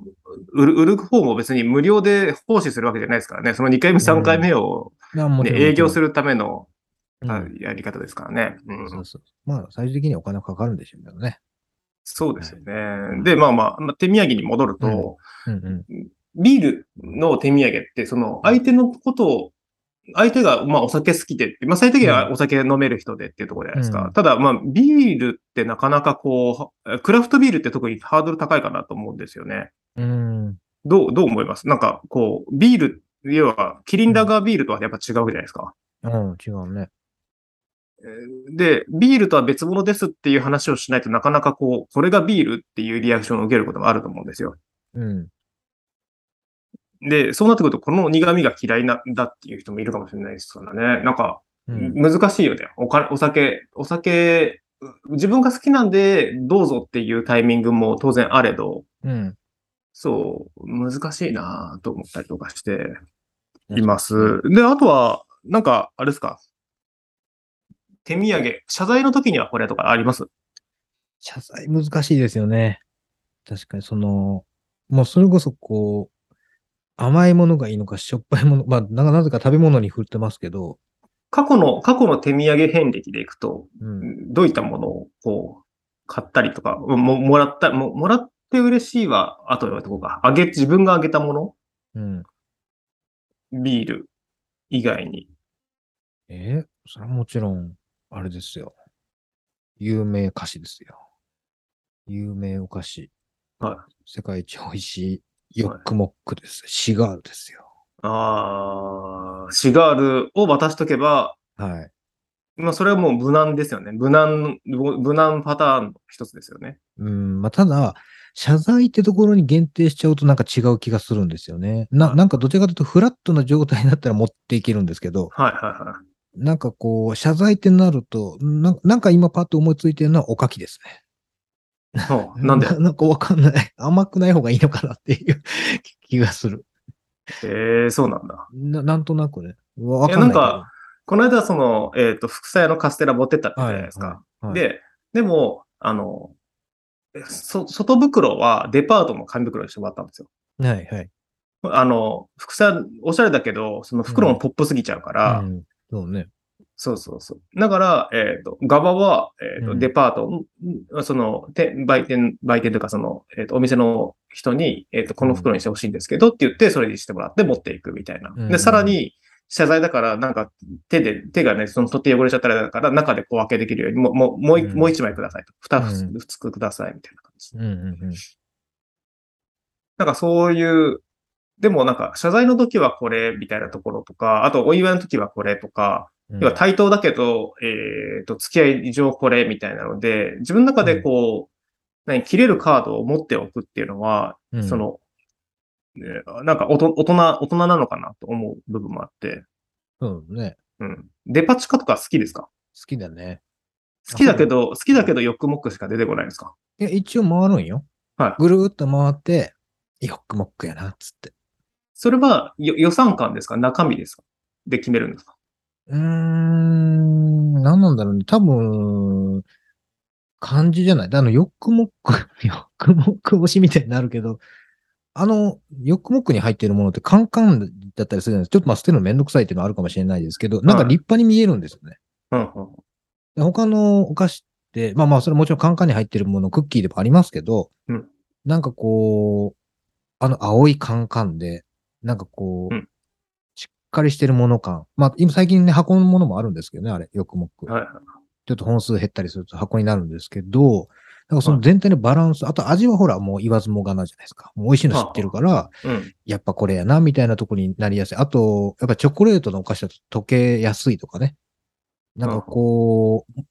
売る、売る方も別に無料で奉仕するわけじゃないですからね。その2回目、3回目を、ねちろん営業するためのやり方ですからね。うんそうそう。まあ、最終的にはお金はかかるんでしょうけどね。そうですよね。で、まあまあ、まあ手土産に戻ると、うんうん。ビールの手土産って、その相手のことを、相手がまあお酒好きでって、まあ最終的にはお酒飲める人でっていうところじゃないですか。うんただまあビールってなかなかこう、クラフトビールって特にハードル高いかなと思うんですよね。うん。どう、どう思います？なんかこう、ビール、要はキリンラガービールとはやっぱ違うじゃないですか。うん、違うね。で、ビールとは別物ですっていう話をしないとなかなかこう、これがビールっていうリアクションを受けることもあると思うんですよ。うん。で、そうなってくると、この苦味が嫌いな、だっていう人もいるかもしれないですからね。なんか、うん。難しいよね。お金、お酒、お酒、自分が好きなんで、どうぞっていうタイミングも当然あれど、うん。そう、難しいなと思ったりとかしています。で、あとは、なんか、あれですか？手土産、謝罪の時にはこれとかあります？謝罪難しいですよね。確かにその、もうそれこそこう、甘いものがいいのかしょっぱいもの、まあ、ななぜか食べ物に振ってますけど、過去の、過去の手土産遍歴でいくと、うん。どういったものをこう、買ったりとか、も、もらった、も、もらって嬉しいは、あと言われとこうか。あげ、自分があげたもの？うん。ビール以外に。えーそれはもちろん、あれですよ。有名菓子ですよ。有名お菓子。は世界一美味しいヨックモックです。シガールですよ。あーシガールを渡しとけば、はい。まあ、それはもう無難ですよね。無難、無難パターンの一つですよね。うん、まあ、ただ、謝罪ってところに限定しちゃうとなんか違う気がするんですよね。な、はいなんかどちらかというとフラットな状態だったら持っていけるんですけど、はいはいはい。なんかこう、謝罪ってなると、ななんか今パッと思いついてるのはおかきですね。そうなんで？な [LAUGHS] なんかわかんない。甘くない方がいいのかなっていう [LAUGHS] 気がする。えー、そうなんだ。ななんとなくね。わかんないなんこの間、その、えっ、と、副菜のカステラ持ってったじゃないですか。はいはいで、でも、あの、そ、外袋はデパートの紙袋にしてもらったんですよ。はいはい。あの、副菜、おしゃれだけど、その袋もポップすぎちゃうから、うん、そうね。そうそうそう。だから、えっ、と、側は、えっ、と、うんデパート、んその、店売店、売店というか、その、えっ、と、お店の人に、えっ、と、この袋にしてほしいんですけどって言って、それにしてもらって持っていくみたいな。うんで、さらに、謝罪だから、なんか、手で、手がね、その取って汚れちゃったらだから、中で小分けできるように、もう、もう、もう一うんもう一枚くださいと。二うんつください、みたいな感じ。うんうんうん。なんかそういう、でもなんか、謝罪の時はこれ、みたいなところとか、あと、お祝いの時はこれとか、うん要は対等だけど、えっ、と、付き合い上これみたいなので、自分の中でこう、何、切れるカードを持っておくっていうのは、うん。その、ねなんか大人、大人なのかなと思う部分もあって、そうね。うん。デパ地下とか好きですか？好きだね。好きだけど、好きだけどヨックモックしか出てこないですか？いや、一応回るんよ。はい。ぐるーっと回って、ヨックモックやな、っつって。それはよ予算感ですか？中身ですか？で決めるんですか？うーん、何なんだろうね。多分、漢字じゃない？あの、ヨックモック、[LAUGHS] ヨックモック星みたいになるけど、あの、ヨックモックに入っているものってカンカンだったりするじゃないですか。ちょっとまあ捨てるのめんどくさいっていうのはあるかもしれないですけど、なんか立派に見えるんですよね。うんうん。で他のお菓子って、まあまあ、それもちろんカンカンに入ってるもの、クッキーでもありますけど、うんなんかこう、あの青いカンカンで、なんかこう、うんかりしてるもの感。まあ、今最近ね、箱のものもあるんですけどね、あれ、よくもく。はいはい。ちょっと本数減ったりすると箱になるんですけど、なんかその全体のバランス、あと味はほら、もう言わずもがなじゃないですか。もう美味しいの知ってるから、うん。やっぱこれやな、みたいなところになりやすい。あと、やっぱチョコレートのお菓子だと溶けやすいとかね。なんかこう、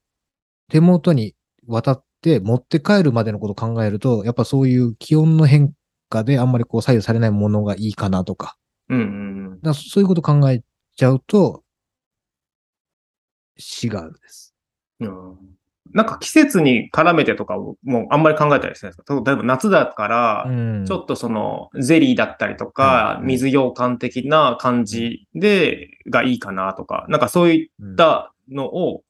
手元に渡って持って帰るまでのことを考えると、やっぱそういう気温の変化であんまりこう左右されないものがいいかなとか。うんうんだからそういうこと考えちゃうと、シガールです。うん。うんなんか季節に絡めてとかをもうあんまり考えたりしてないですか？例えば夏だから、うんちょっとそのゼリーだったりとか、うん水羊羹的な感じで、がいいかなとか、なんかそういったのを、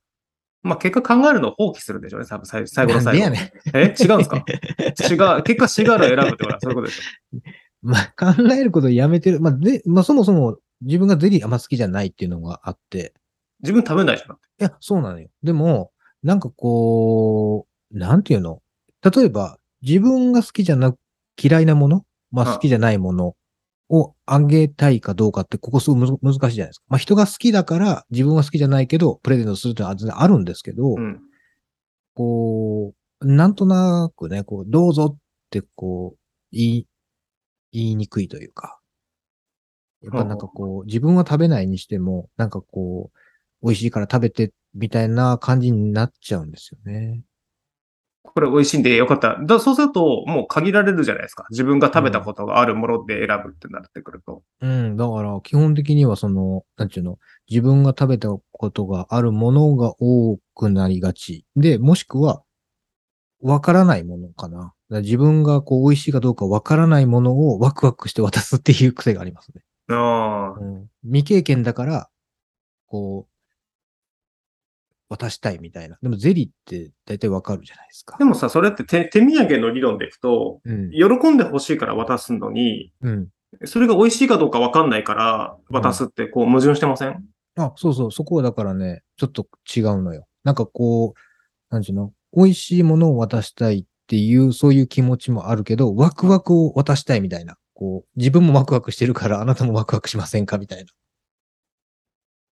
まあ結果考えるのを放棄するんでしょうね、多分最最後の最後。え？違うんですか？違う。結果シガールを選ぶってことはそういうことでしょ？まあ、[LAUGHS] 考えることをやめてる。まあ、で、まあ、そもそも自分がゼリーあんま好きじゃないっていうのがあって。自分食べないじゃん。いや、そうなのよ。でも、なんかこう、なんていうの？例えば、自分が好きじゃな、嫌いなもの？まあ、うん好きじゃないもの？をあげたいかどうかって、ここすごい難しいじゃないですか。まあ、人が好きだから、自分は好きじゃないけど、プレゼントするってのは全然あるんですけど、うん。こう、なんとなくね、こう、どうぞってこう、言い、言いにくいというか。やっぱなんかこう、自分は食べないにしても、なんかこう、美味しいから食べて、みたいな感じになっちゃうんですよね。これ美味しいんでよかった。だそうすると、もう限られるじゃないですか。自分が食べたことがあるもので選ぶってなってくると。うん、だから基本的にはその、なんていうの、自分が食べたことがあるものが多くなりがち。で、もしくは、わからないものかな。自分がこう美味しいかどうかわからないものをワクワクして渡すっていう癖がありますね。ああ。うん、未経験だから、こう、渡したいみたいな。でもゼリーって大体わかるじゃないですかで。もさ、それって手手土産の理論でいくと、うん。喜んでほしいから渡すのに、うん。それが美味しいかどうかわかんないから渡すって、こう矛盾してません？あ、そうそう、そこはだからね、ちょっと違うのよ。なんかこう、なんていうの？美味しいものを渡したいっていう、そういう気持ちもあるけど、ワクワクを渡したいみたいな。こう、自分もワクワクしてるから、あなたもワクワクしませんかみたいな。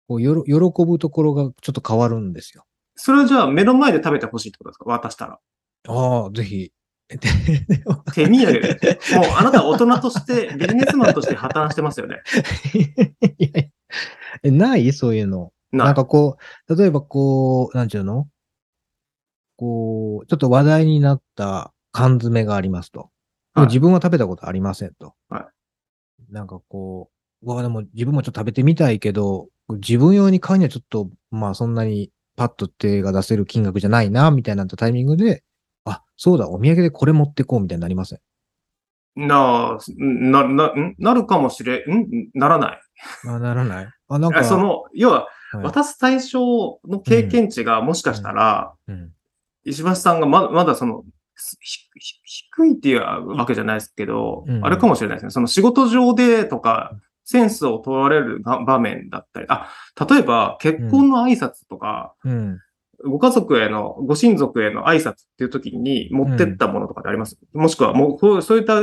こうよろ、喜ぶところがちょっと変わるんですよ。それはじゃあ目の前で食べてほしいってことですか？渡したら。ああ、ぜひ。[LAUGHS] 手土産で。もうあなたは大人として、[LAUGHS] ビジネスマンとして破綻してますよね。いやない？そういうの。ななんかこう、例えばこう、なんちゅうの？こう、ちょっと話題になった缶詰がありますと。自分は食べたことありませんと。はなんかこう、うわ、でも自分もちょっと食べてみたいけど、自分用に買うにはちょっと、まあそんなにパッと手が出せる金額じゃないな、みたいなタイミングで、あ、そうだ、お土産でこれ持ってこうみたいになりません。なあ、な、な、ん？なるかもしれん、ん？ならない？あ、ならない？あ、なんか、あその、要は、はい渡す対象の経験値がもしかしたら、うん、石橋さんがままだその、低いっていうわけじゃないですけど、うんあれかもしれないですね。その仕事上でとか、センスを問われる場面だったり、あ、例えば結婚の挨拶とか、うん。ご家族への、ご親族への挨拶っていう時に持ってったものとかってあります、もしくはもう、そういった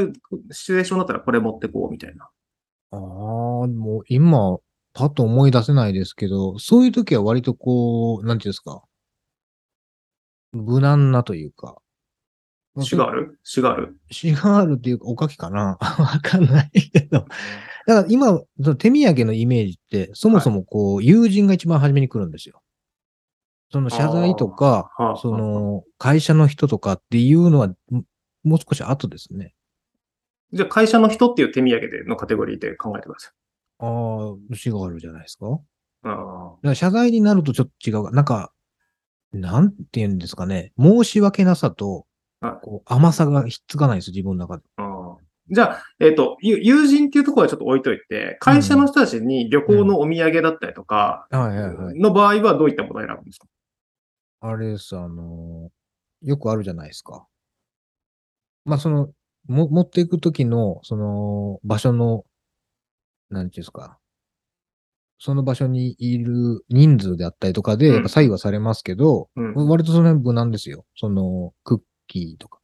シチュエーションだったらこれ持ってこうみたいな。ああ、もう今、パッと思い出せないですけど、そういう時は割とこう、なんていうんですか。無難なというか。シガールシガールシガールっていうか、おかきかな [LAUGHS] わかんないけど。だから今、その手土産のイメージって、そもそもこう、友人が一番初めに来るんですよ。その謝罪とか、はあその、会社の人とかっていうのは、んもう少し後ですね。じゃあ会社の人っていう手土産でのカテゴリーで考えてください。ああ、シガールじゃないですかあだから謝罪になるとちょっと違う。なんか、なんて言うんですかね。申し訳なさとはい、こう甘さがひっつかないんですよ、自分の中で。ああじゃあ、えっ、と、ゆ友人っていうところはちょっと置いといて、会社の人たちに旅行のお土産だったりとか。の場合はどういったものを選ぶんですか？あれです、あのーよくあるじゃないですか。まあ、その、も、持っていくときの、その、場所の、なんていうんですか。その場所にいる人数であったりとかで、うんやっぱ左右はされますけど、うん。割とその辺無難ですよ。その、クッキーとか。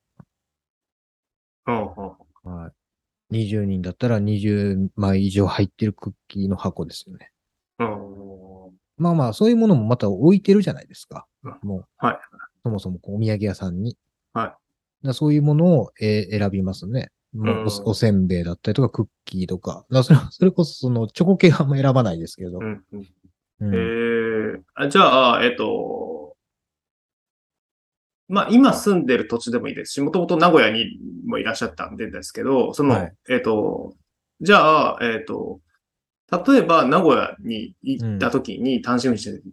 うんうんはい。20人だったら20枚以上入ってるクッキーの箱ですよね。うんまあまあ、そういうものもまた置いてるじゃないですかうん。もう。はい。そもそもお土産屋さんに。はいだそういうものを、えー選びますね。もうおうん。おせんべいだったりとか、クッキーとか。だからそれそれこそ、その、チョコ系はあんま選ばないですけど。うんうん。うん。えーあじゃあ、えっ、と、まあ、今住んでる土地でもいいですし、もともと名古屋にもいらっしゃったんでですけど、その、はい。えっ、と、じゃあ、えっ、と、例えば名古屋に行った時に、単身赴任に、う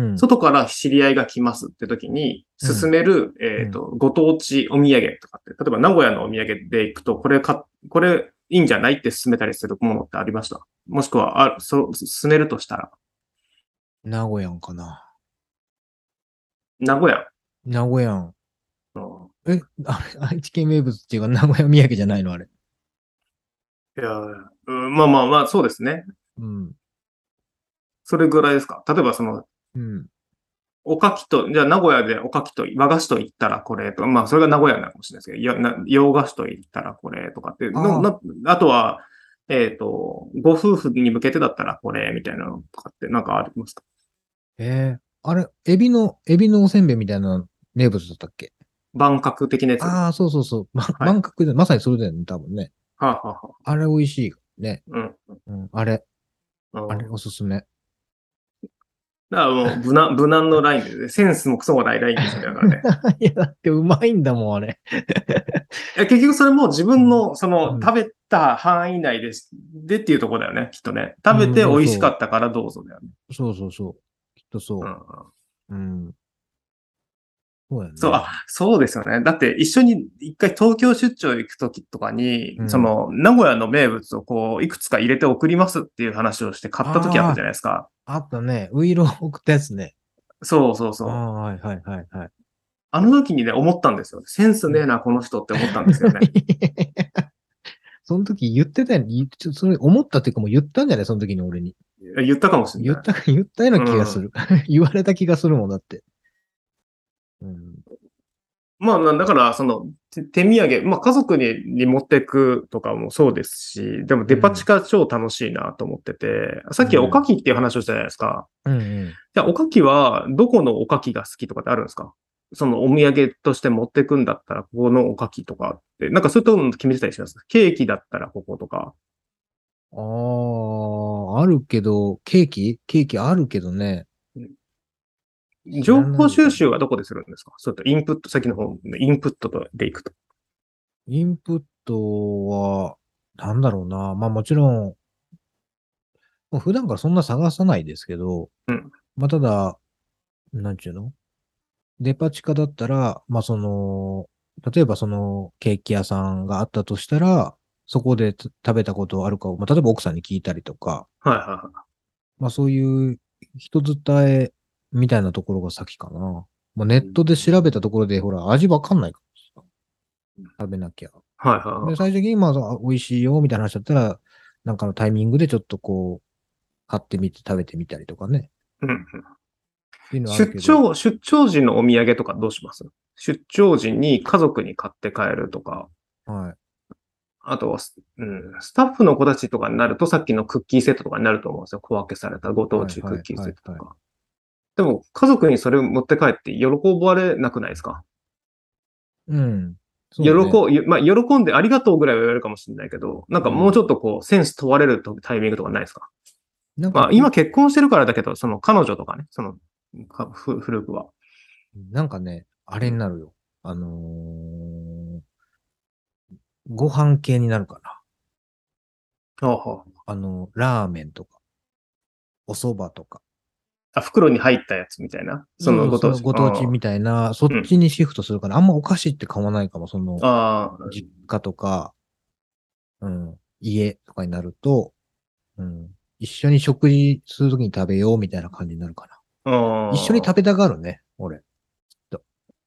ん。外から知り合いが来ますって時に、うん勧める、えっ、と、ご当地お土産とかって、例えば名古屋のお土産で行くと、これか、これいいんじゃないって勧めたりするものってありました？もしくは、あ、そう、勧めるとしたら、名古屋んかな。名古屋？名古屋んえ、あれ、愛知県名物っていうか、名古屋土産じゃないのあれ？いや、うんまあまあまあ、そうですね。うん。それぐらいですか？例えばその、うん。おかきと、じゃあ名古屋でおかきと和菓子と言ったらこれとか、まあそれが名古屋なのかもしれないですけど、洋菓子と言ったらこれとかって、のあなあとは、えっ、と、ご夫婦に向けてだったらこれみたいなのとかってなんかありますか？えー、あれ、エビの、エビのおせんべいみたいな名物だったっけ？万角的なやつ？はああ、そうそうそう。ま、い万角で、まさにそれだよね、多分ね。あ、はあはあ、あれ美味しい。ね。うん。うん。あれ、うんあれおすすめ。だからもう無難、[LAUGHS] 無難のラインで、ね、センスもクソもないラインですよね。だからね。[LAUGHS] いや、だってうまいんだもん、あれ。いや結局それも自分の、その、うん食べた範囲内です。でっていうところだよね、きっとね。食べて美味しかったからどうぞだよね。そうそうそう。きっとそうう。んうんうん。そうやね。そう、あ、そうですよね。だって一緒に一回東京出張行くときとかに、うんその、名古屋の名物をこう、いくつか入れて送りますっていう話をして買ったときあったじゃないですか。あったね。ウイロー送ったやつね。そうそうそう。はいはいはいはい。あの時にね、思ったんですよ。センスねえな、この人って思ったんですよね。[LAUGHS] その時言ってたよね。言ちょそれ思ったっていうかもう言ったんじゃない？その時に俺に。言ったかもしれない。言った、言ったような気がする。[LAUGHS] 言われた気がするもんだって。うん。まあ、だから、その、手手土産、まあ、家族にに持っていくとかもそうですし、でもデパ地下超楽しいなと思ってて、さっきおかきっていう話をしたじゃないですか。うんうん。じゃあ、おかきは、どこのおかきが好きとかってあるんですか？そのお土産として持ってくんだったら、ここのおかきとかって、なんかそういうところ決めてたりします？ケーキだったらこことか。ああ、あるけど、ケーキ？ケーキあるけどね。情報収集はどこでするんですか？それとインプット、先の方のインプットでいくと。インプットは、なんだろうな。まあもちろん、普段からそんな探さないですけど、うんまあただ、なんちゅうの？デパ地下だったら、まあその、例えばそのケーキ屋さんがあったとしたら、そこでつ食べたことあるかを、まあ例えば奥さんに聞いたりとか、はいはいはい。まあそういう人伝えみたいなところが先かな。まあネットで調べたところで、ほら、味わかんないからさ食べなきゃ。はいはいはいで、。最終的にまあ、あ美味しいよ、みたいな話だったら、なんかのタイミングでちょっとこう、買ってみて食べてみたりとかね。うん出ど。張、出張時のお土産とかどうします？出張時に家族に買って帰るとか、はい。あとはス、うん、スタッフの子たちとかになると、さっきのクッキーセットとかになると思うんですよ。小分けされたご当地クッキーセットとか。でも、家族にそれを持って帰って喜ばれなくないですか、うん。ねゆまあ、喜んでありがとうぐらいは言われるかもしれないけど、なんかもうちょっとこう、センス問われるタイミングとかないですか？なんかまあ、今結婚してるからだけど、その彼女とかね、その、古くは。なんかね、あれになるよ。あのーご飯系になるかな。はあはあの、ラーメンとか、お蕎麦とか。あ、袋に入ったやつみたいな。そのご当地。ご当地みたいな、そっちにシフトするから、あんまお菓子って買わないかも、その、ああ、実家とか、うん、家とかになると、うん、一緒に食事するときに食べようみたいな感じになるかあな。ー一緒に食べたがるね、俺。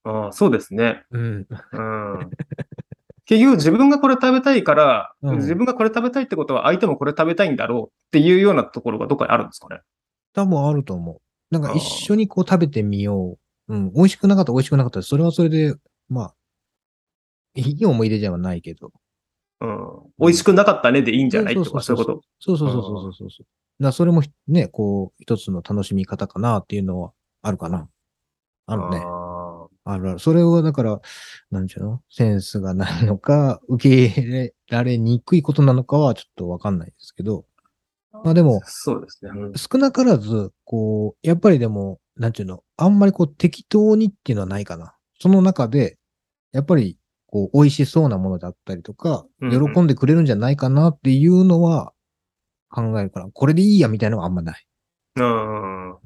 あーそうですね。うん。うん。結局自分がこれ食べたいから、うん自分がこれ食べたいってことは相手もこれ食べたいんだろうっていうようなところがどっかにあるんですかね。多分あると思う。なんか一緒にこう食べてみよう。うん。美味しくなかったら美味しくなかったら、それはそれで、まあ、いい思い出じゃないけど。うん。美味しくなかったねでいいんじゃないそうとか、そうそううそいうこと。そうそうそうそうそうそう。だからそれもね、こう、一つの楽しみ方かなっていうのはあるかな。あるね。ああるある。それを、だから、なんちゅうの？センスがないのか、受け入れられにくいことなのかはちょっとわかんないですけど。まあでもー、そうですね。うん少なからず、こう、やっぱりでも、なんちゅうの、あんまりこう適当にっていうのはないかな。その中で、やっぱり、こう、美味しそうなものだったりとか、喜んでくれるんじゃないかなっていうのは考えるから、これでいいやみたいなのはあんまない。うん。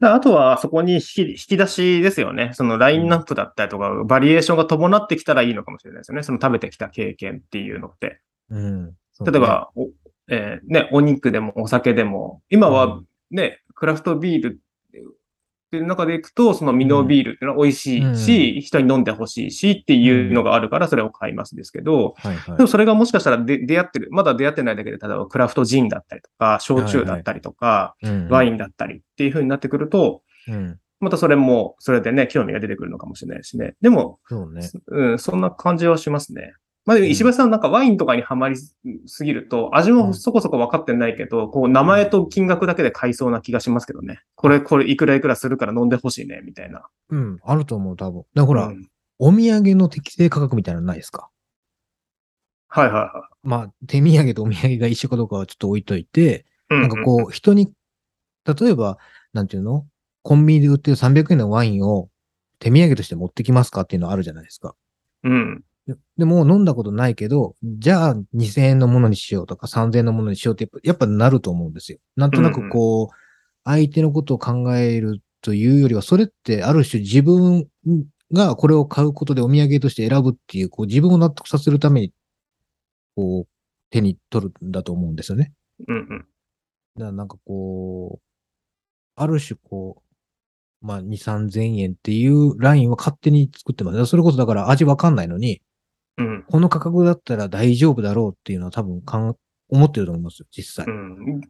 だあとは、そこに引き引き出しですよね。そのラインナップだったりとか、バリエーションが伴ってきたらいいのかもしれないですよね。その食べてきた経験っていうのって。うん。例え、ば、おえーね、お肉でもお酒でも、今はね、クラフトビールっていう中でいくと、そのミノビールっていうのは美味しいし、人に飲んでほしいしっていうのがあるから、それを買いますですけど、はいはいでも。それがもしかしたらで出会ってる、まだ出会ってないだけで、例えばクラフトジンだったりとか、焼酎だったりとか、ワイン。ンだったりっていう風になってくると、うん。またそれも、それでね、興味が出てくるのかもしれないしね。でも、そうね。うん、そんな感じはしますね。まあ石橋さんなんかワインとかにはまりすぎると、味もそこそこ分かってないけど、こう名前と金額だけで買いそうな気がしますけどね。これ、これいくらいくらするから飲んでほしいね、みたいな。うん。あると思う、多分。だからうんお土産の適正価格みたいなのないですか？はいはいはまあ、手土産とお土産が一緒かどうかはちょっと置いといて、い。なんかこう、人に、例えば、なんていうの？コンビニで売ってる300円のワインを手土産として持ってきますかっていうのあるじゃないですか。うん。うん。ででも飲んだことないけど、じゃあ2000円のものにしようとか3000円のものにしようってやっぱなると思うんですよ。なんとなくこう、相手のことを考えるというよりは、それってある種自分がこれを買うことでお土産として選ぶっていう、こう自分を納得させるために、こう、手に取るんだと思うんですよね。うんうん。だからなんかこう、ある種こう、まあ2、3000円っていうラインは勝手に作ってます。それこそだから味わかんないのに、うん。この価格だったら大丈夫だろうっていうのは多分かん思ってると思いますよ、実際う。ん。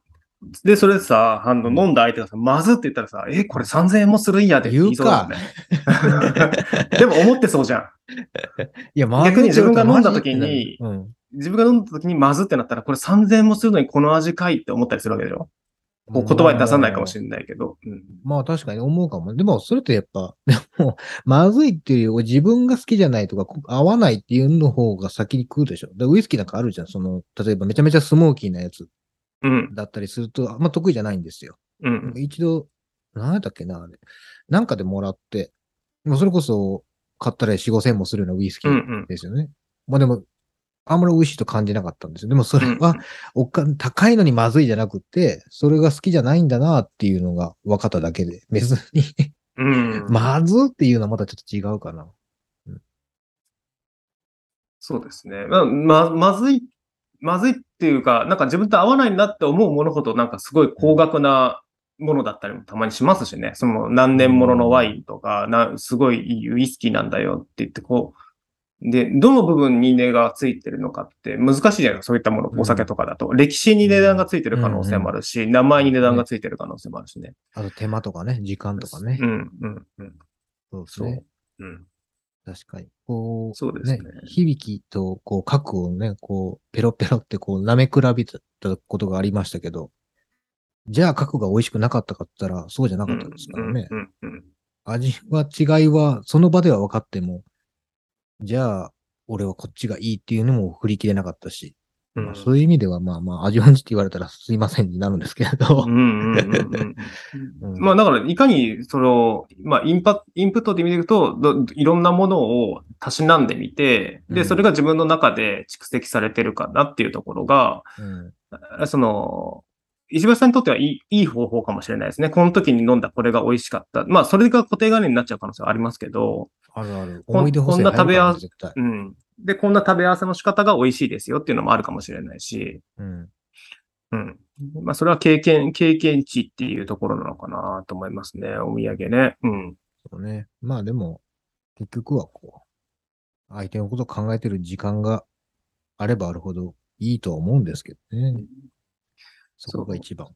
で、それさ、あの、うん飲んだ相手がさ、まずって言ったらさ、え、これ3000円もするんやでって言いそうだよね。[LAUGHS] でも思ってそうじゃん。いや、ま逆に自分が飲んだ時にうん。自分が飲んだ時にまずってなったら、これ3000円もするのにこの味かいって思ったりするわけでしょ？こう言葉に出さないかもしれないけど。うん。まあ確かに思うかも。でも、それってやっぱ、[LAUGHS] でも、まずいっていうより自分が好きじゃないとか、こ合わないっていうの方が先に食うでしょ。でウイスキーなんかあるじゃん。その、例えばめちゃめちゃスモーキーなやつうん。だったりすると、あんま得意じゃないんですよ。うん。一度、何やったっけな、あれ。なんかでもらって、もうそれこそ、買ったら4、5千もするようなウイスキーうんうん。ですよね。まあでも、あんまり美味しいと感じなかったんですよ。でもそれうんは、おっか高いのにまずいじゃなくて、それが好きじゃないんだなっていうのが分かっただけで、別に、うん。まずっていうのはまたちょっと違うかな。そうですね。まあ、ま、まずい、まずいっていうか、なんか自分と合わないなって思うものほど、なんかすごい高額なものだったりもたまにしますしね。その何年もののワインとか、な、すごいいいウイスキーなんだよって言って、こう、で、どの部分に値がついてるのかって難しいじゃないですか。そういったもの、うんお酒とかだと。歴史に値段がついてる可能性もあるし、名前に値段がついてる可能性もあるしね。あと手間とかね、時間とかねう。ん、うん、うん。そうそうですね。。うん。確かに。こう、そうですね。響きと、こう、核をね、こう、ペロペロってこう、舐め比べたことがありましたけど、じゃあ核が美味しくなかったかって言ったら、そうじゃなかったですからね。味は、違いは、その場では分かっても、じゃあ、俺はこっちがいいっていうのも振り切れなかったし、うん。まあそういう意味では、まあまあ、味音痴って言われたらすいませんになるんですけれど、まあだから、いかに、その、まあインパ、インプットで見ていくとど、いろんなものをたしなんでみて、で、うん。それが自分の中で蓄積されてるかなっていうところが、うん。その、石橋さんにとってはいいいい方法かもしれないですね。この時に飲んだこれが美味しかった。まあ、それが固定概念になっちゃう可能性はありますけど、あるある。こん思い出補正こんな食べ合わ入るからね絶対うん。で、こんな食べ合わせの仕方が美味しいですよっていうのもあるかもしれないし、うん。うん。まあ、それは経験、経験値っていうところなのかなと思いますね。お土産ね。うん。そうね。まあでも、結局はこう、相手のことを考えてる時間があればあるほどいいとは思うんですけどね。そこが一番。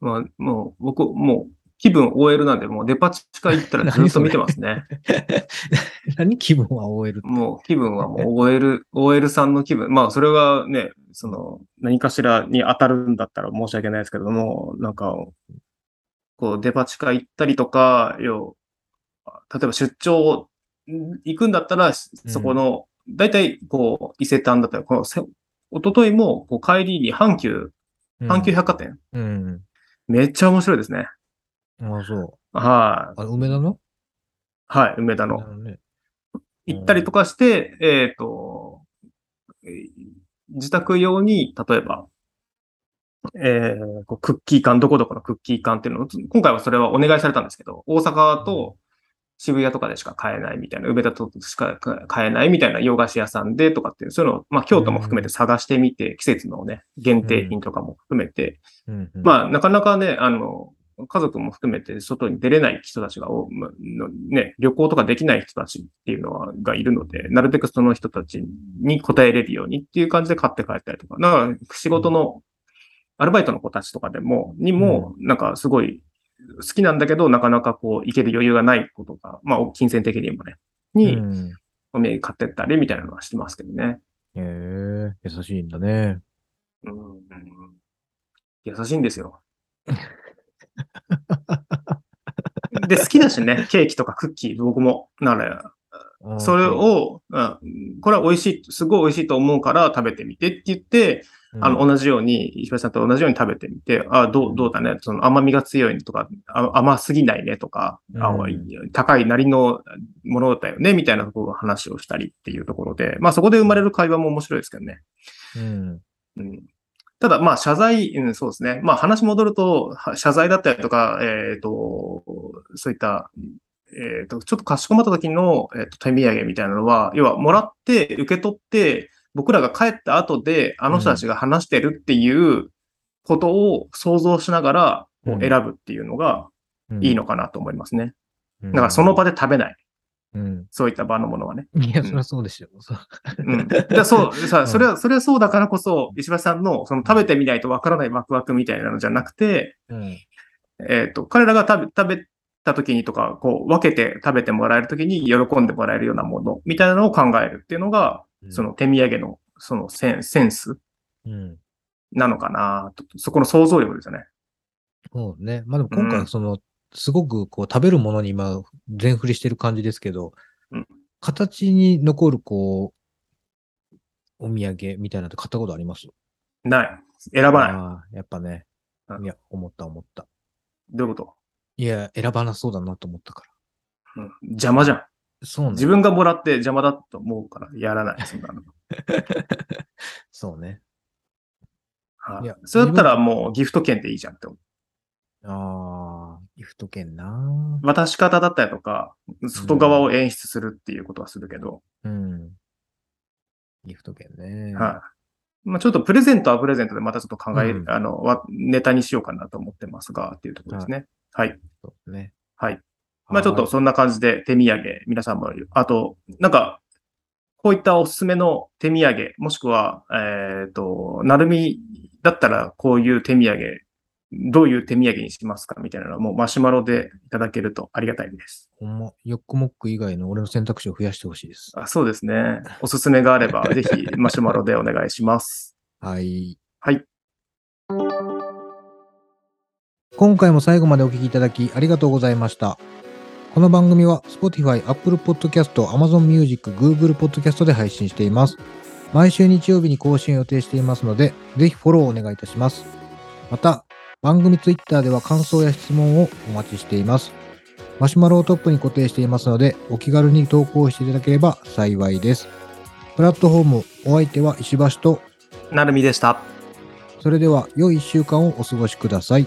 まあ、もう、僕、もう、気分 OL なんで、もうデパ地下行ったらずっと見てますね。[LAUGHS] 何気分は OL。もう気分はもう OL、OL さんの気分。まあ、それがね、その、何かしらに当たるんだったら申し訳ないですけども、なんか、こう、デパ地下行ったりとか、要、例えば出張行くんだったら、そこの、大体、こう、伊勢丹だったら、このせ、一昨日も、こう、帰りに阪急、阪急百貨店、うん。めっちゃ面白いですね。うん。ああ、そう。はい。あ、梅田の？はい、梅田の。行ったりとかして、えっ、ー自宅用に、例えば、えーこうクッキー缶、どこどこのクッキー缶っていうのを、今回はそれはお願いされたんですけど、大阪と渋谷とかでしか買えないみたいな、梅田としか買えないみたいな洋菓子屋さんでとかっていう、そういうのを、まあ、京都も含めて探してみて、季節のね、限定品とかも含めて、うんうん、まあ、なかなかね、あの、家族も含めて外に出れない人たちがね、旅行とかできない人たちっていうのは、がいるので、なるべくその人たちに応えれるようにっていう感じで買って帰ったりとか、だから仕事のアルバイトの子たちとかでも、にも、なんかすごい好きなんだけど、なかなかこう、行ける余裕がないことが、まあ、金銭的にもね、にうんお土産買ってったりみたいなのはしてますけどね。へえ、優しいんだね。うん、優しいんですよ。[LAUGHS] で、好きだしね、ケーキとかクッキー、僕も。なら、あそれ、を、うん。これは美味しい、すごい美味しいと思うから食べてみてって言って、あの、うん同じように、石橋さんと同じように食べてみて、あどう、どうだね、その甘みが強いとか、あ甘すぎないねとか、あうん。高いなりのものだよね、みたいなところの話をしたりっていうところで、まあそこで生まれる会話も面白いですけどね。うん。うんただ、まあ、謝罪、うん、そうですね。まあ、話戻ると、は謝罪だったりとか、えっ、と、そういった、えっ、と、ちょっとかしこまった時の、えーと手土産みたいなのは、要は、もらって、受け取って、僕らが帰った後で、あの人たちが話してるっていうことを想像しながら、選ぶっていうのがいいのかなと思いますね。うん。だから、その場で食べない。うん。そういった場のものはね。いや、そりゃそうでしょ。そううん。でそう、さ、それは、それはそうだからこそ、石橋さんの、その食べてみないとわからないワクワクみたいなのじゃなくて、うん。えっ、と、彼らが食べ、食べた時にとか、こう、分けて食べてもらえる時に喜んでもらえるようなもの、みたいなのを考えるっていうのが、その手土産の、そのセンセンスうん。なのかなと、そこの想像力ですよね。そうね。まあでも今うん回、その、すごくこう食べるものに今、全振りしてる感じですけど、うん形に残るこう、お土産みたいなのって買ったことあります？ない。選ばない。ああ、やっぱねう。んいや、思った思った。どういうこいや、選ばなそうだなと思ったかと、うん、邪魔じゃん。ら。そうね。自分がもらって邪魔だと思うから、やらない。そんなの。[LAUGHS] そうね。はいいやそれだったらもうギフト券でいいじゃんって思う。ああ、ギフト券な。渡し方だったりとか、外側を演出するっていうことはするけど、うん。ギフト券ね。はい。まあちょっとプレゼントはプレゼントでまたちょっと考え、うんあの、わネタにしようかなと思ってますが、っていうところですね。はい。そうね。はい。まあちょっとはいそんな感じで手土産、皆さんも、あと、なんか、こういったおすすめの手土産、もしくは、えっ、と、なるみだったらこういう手土産、どういう手土産にしますかみたいなのはもうマシュマロでいただけるとありがたいです。ほんま、ヨックモック以外の俺の選択肢を増やしてほしいです。あそうですね。おすすめがあれば、ぜひマシュマロでお願いします。はい。はい。今回も最後までお聞きいただきありがとうございました。この番組は Spotify、Apple Podcast、Amazon Music、Google Podcast で配信しています。毎週日曜日に更新を予定していますので、ぜひフォローをお願いいたします。また、番組 Twitter では感想や質問をお待ちしています。マシュマロをトップに固定していますので、お気軽に投稿していただければ幸いです。プラットフォーム、お相手は石橋と、なるみでした。それでは、良い1週間をお過ごしください。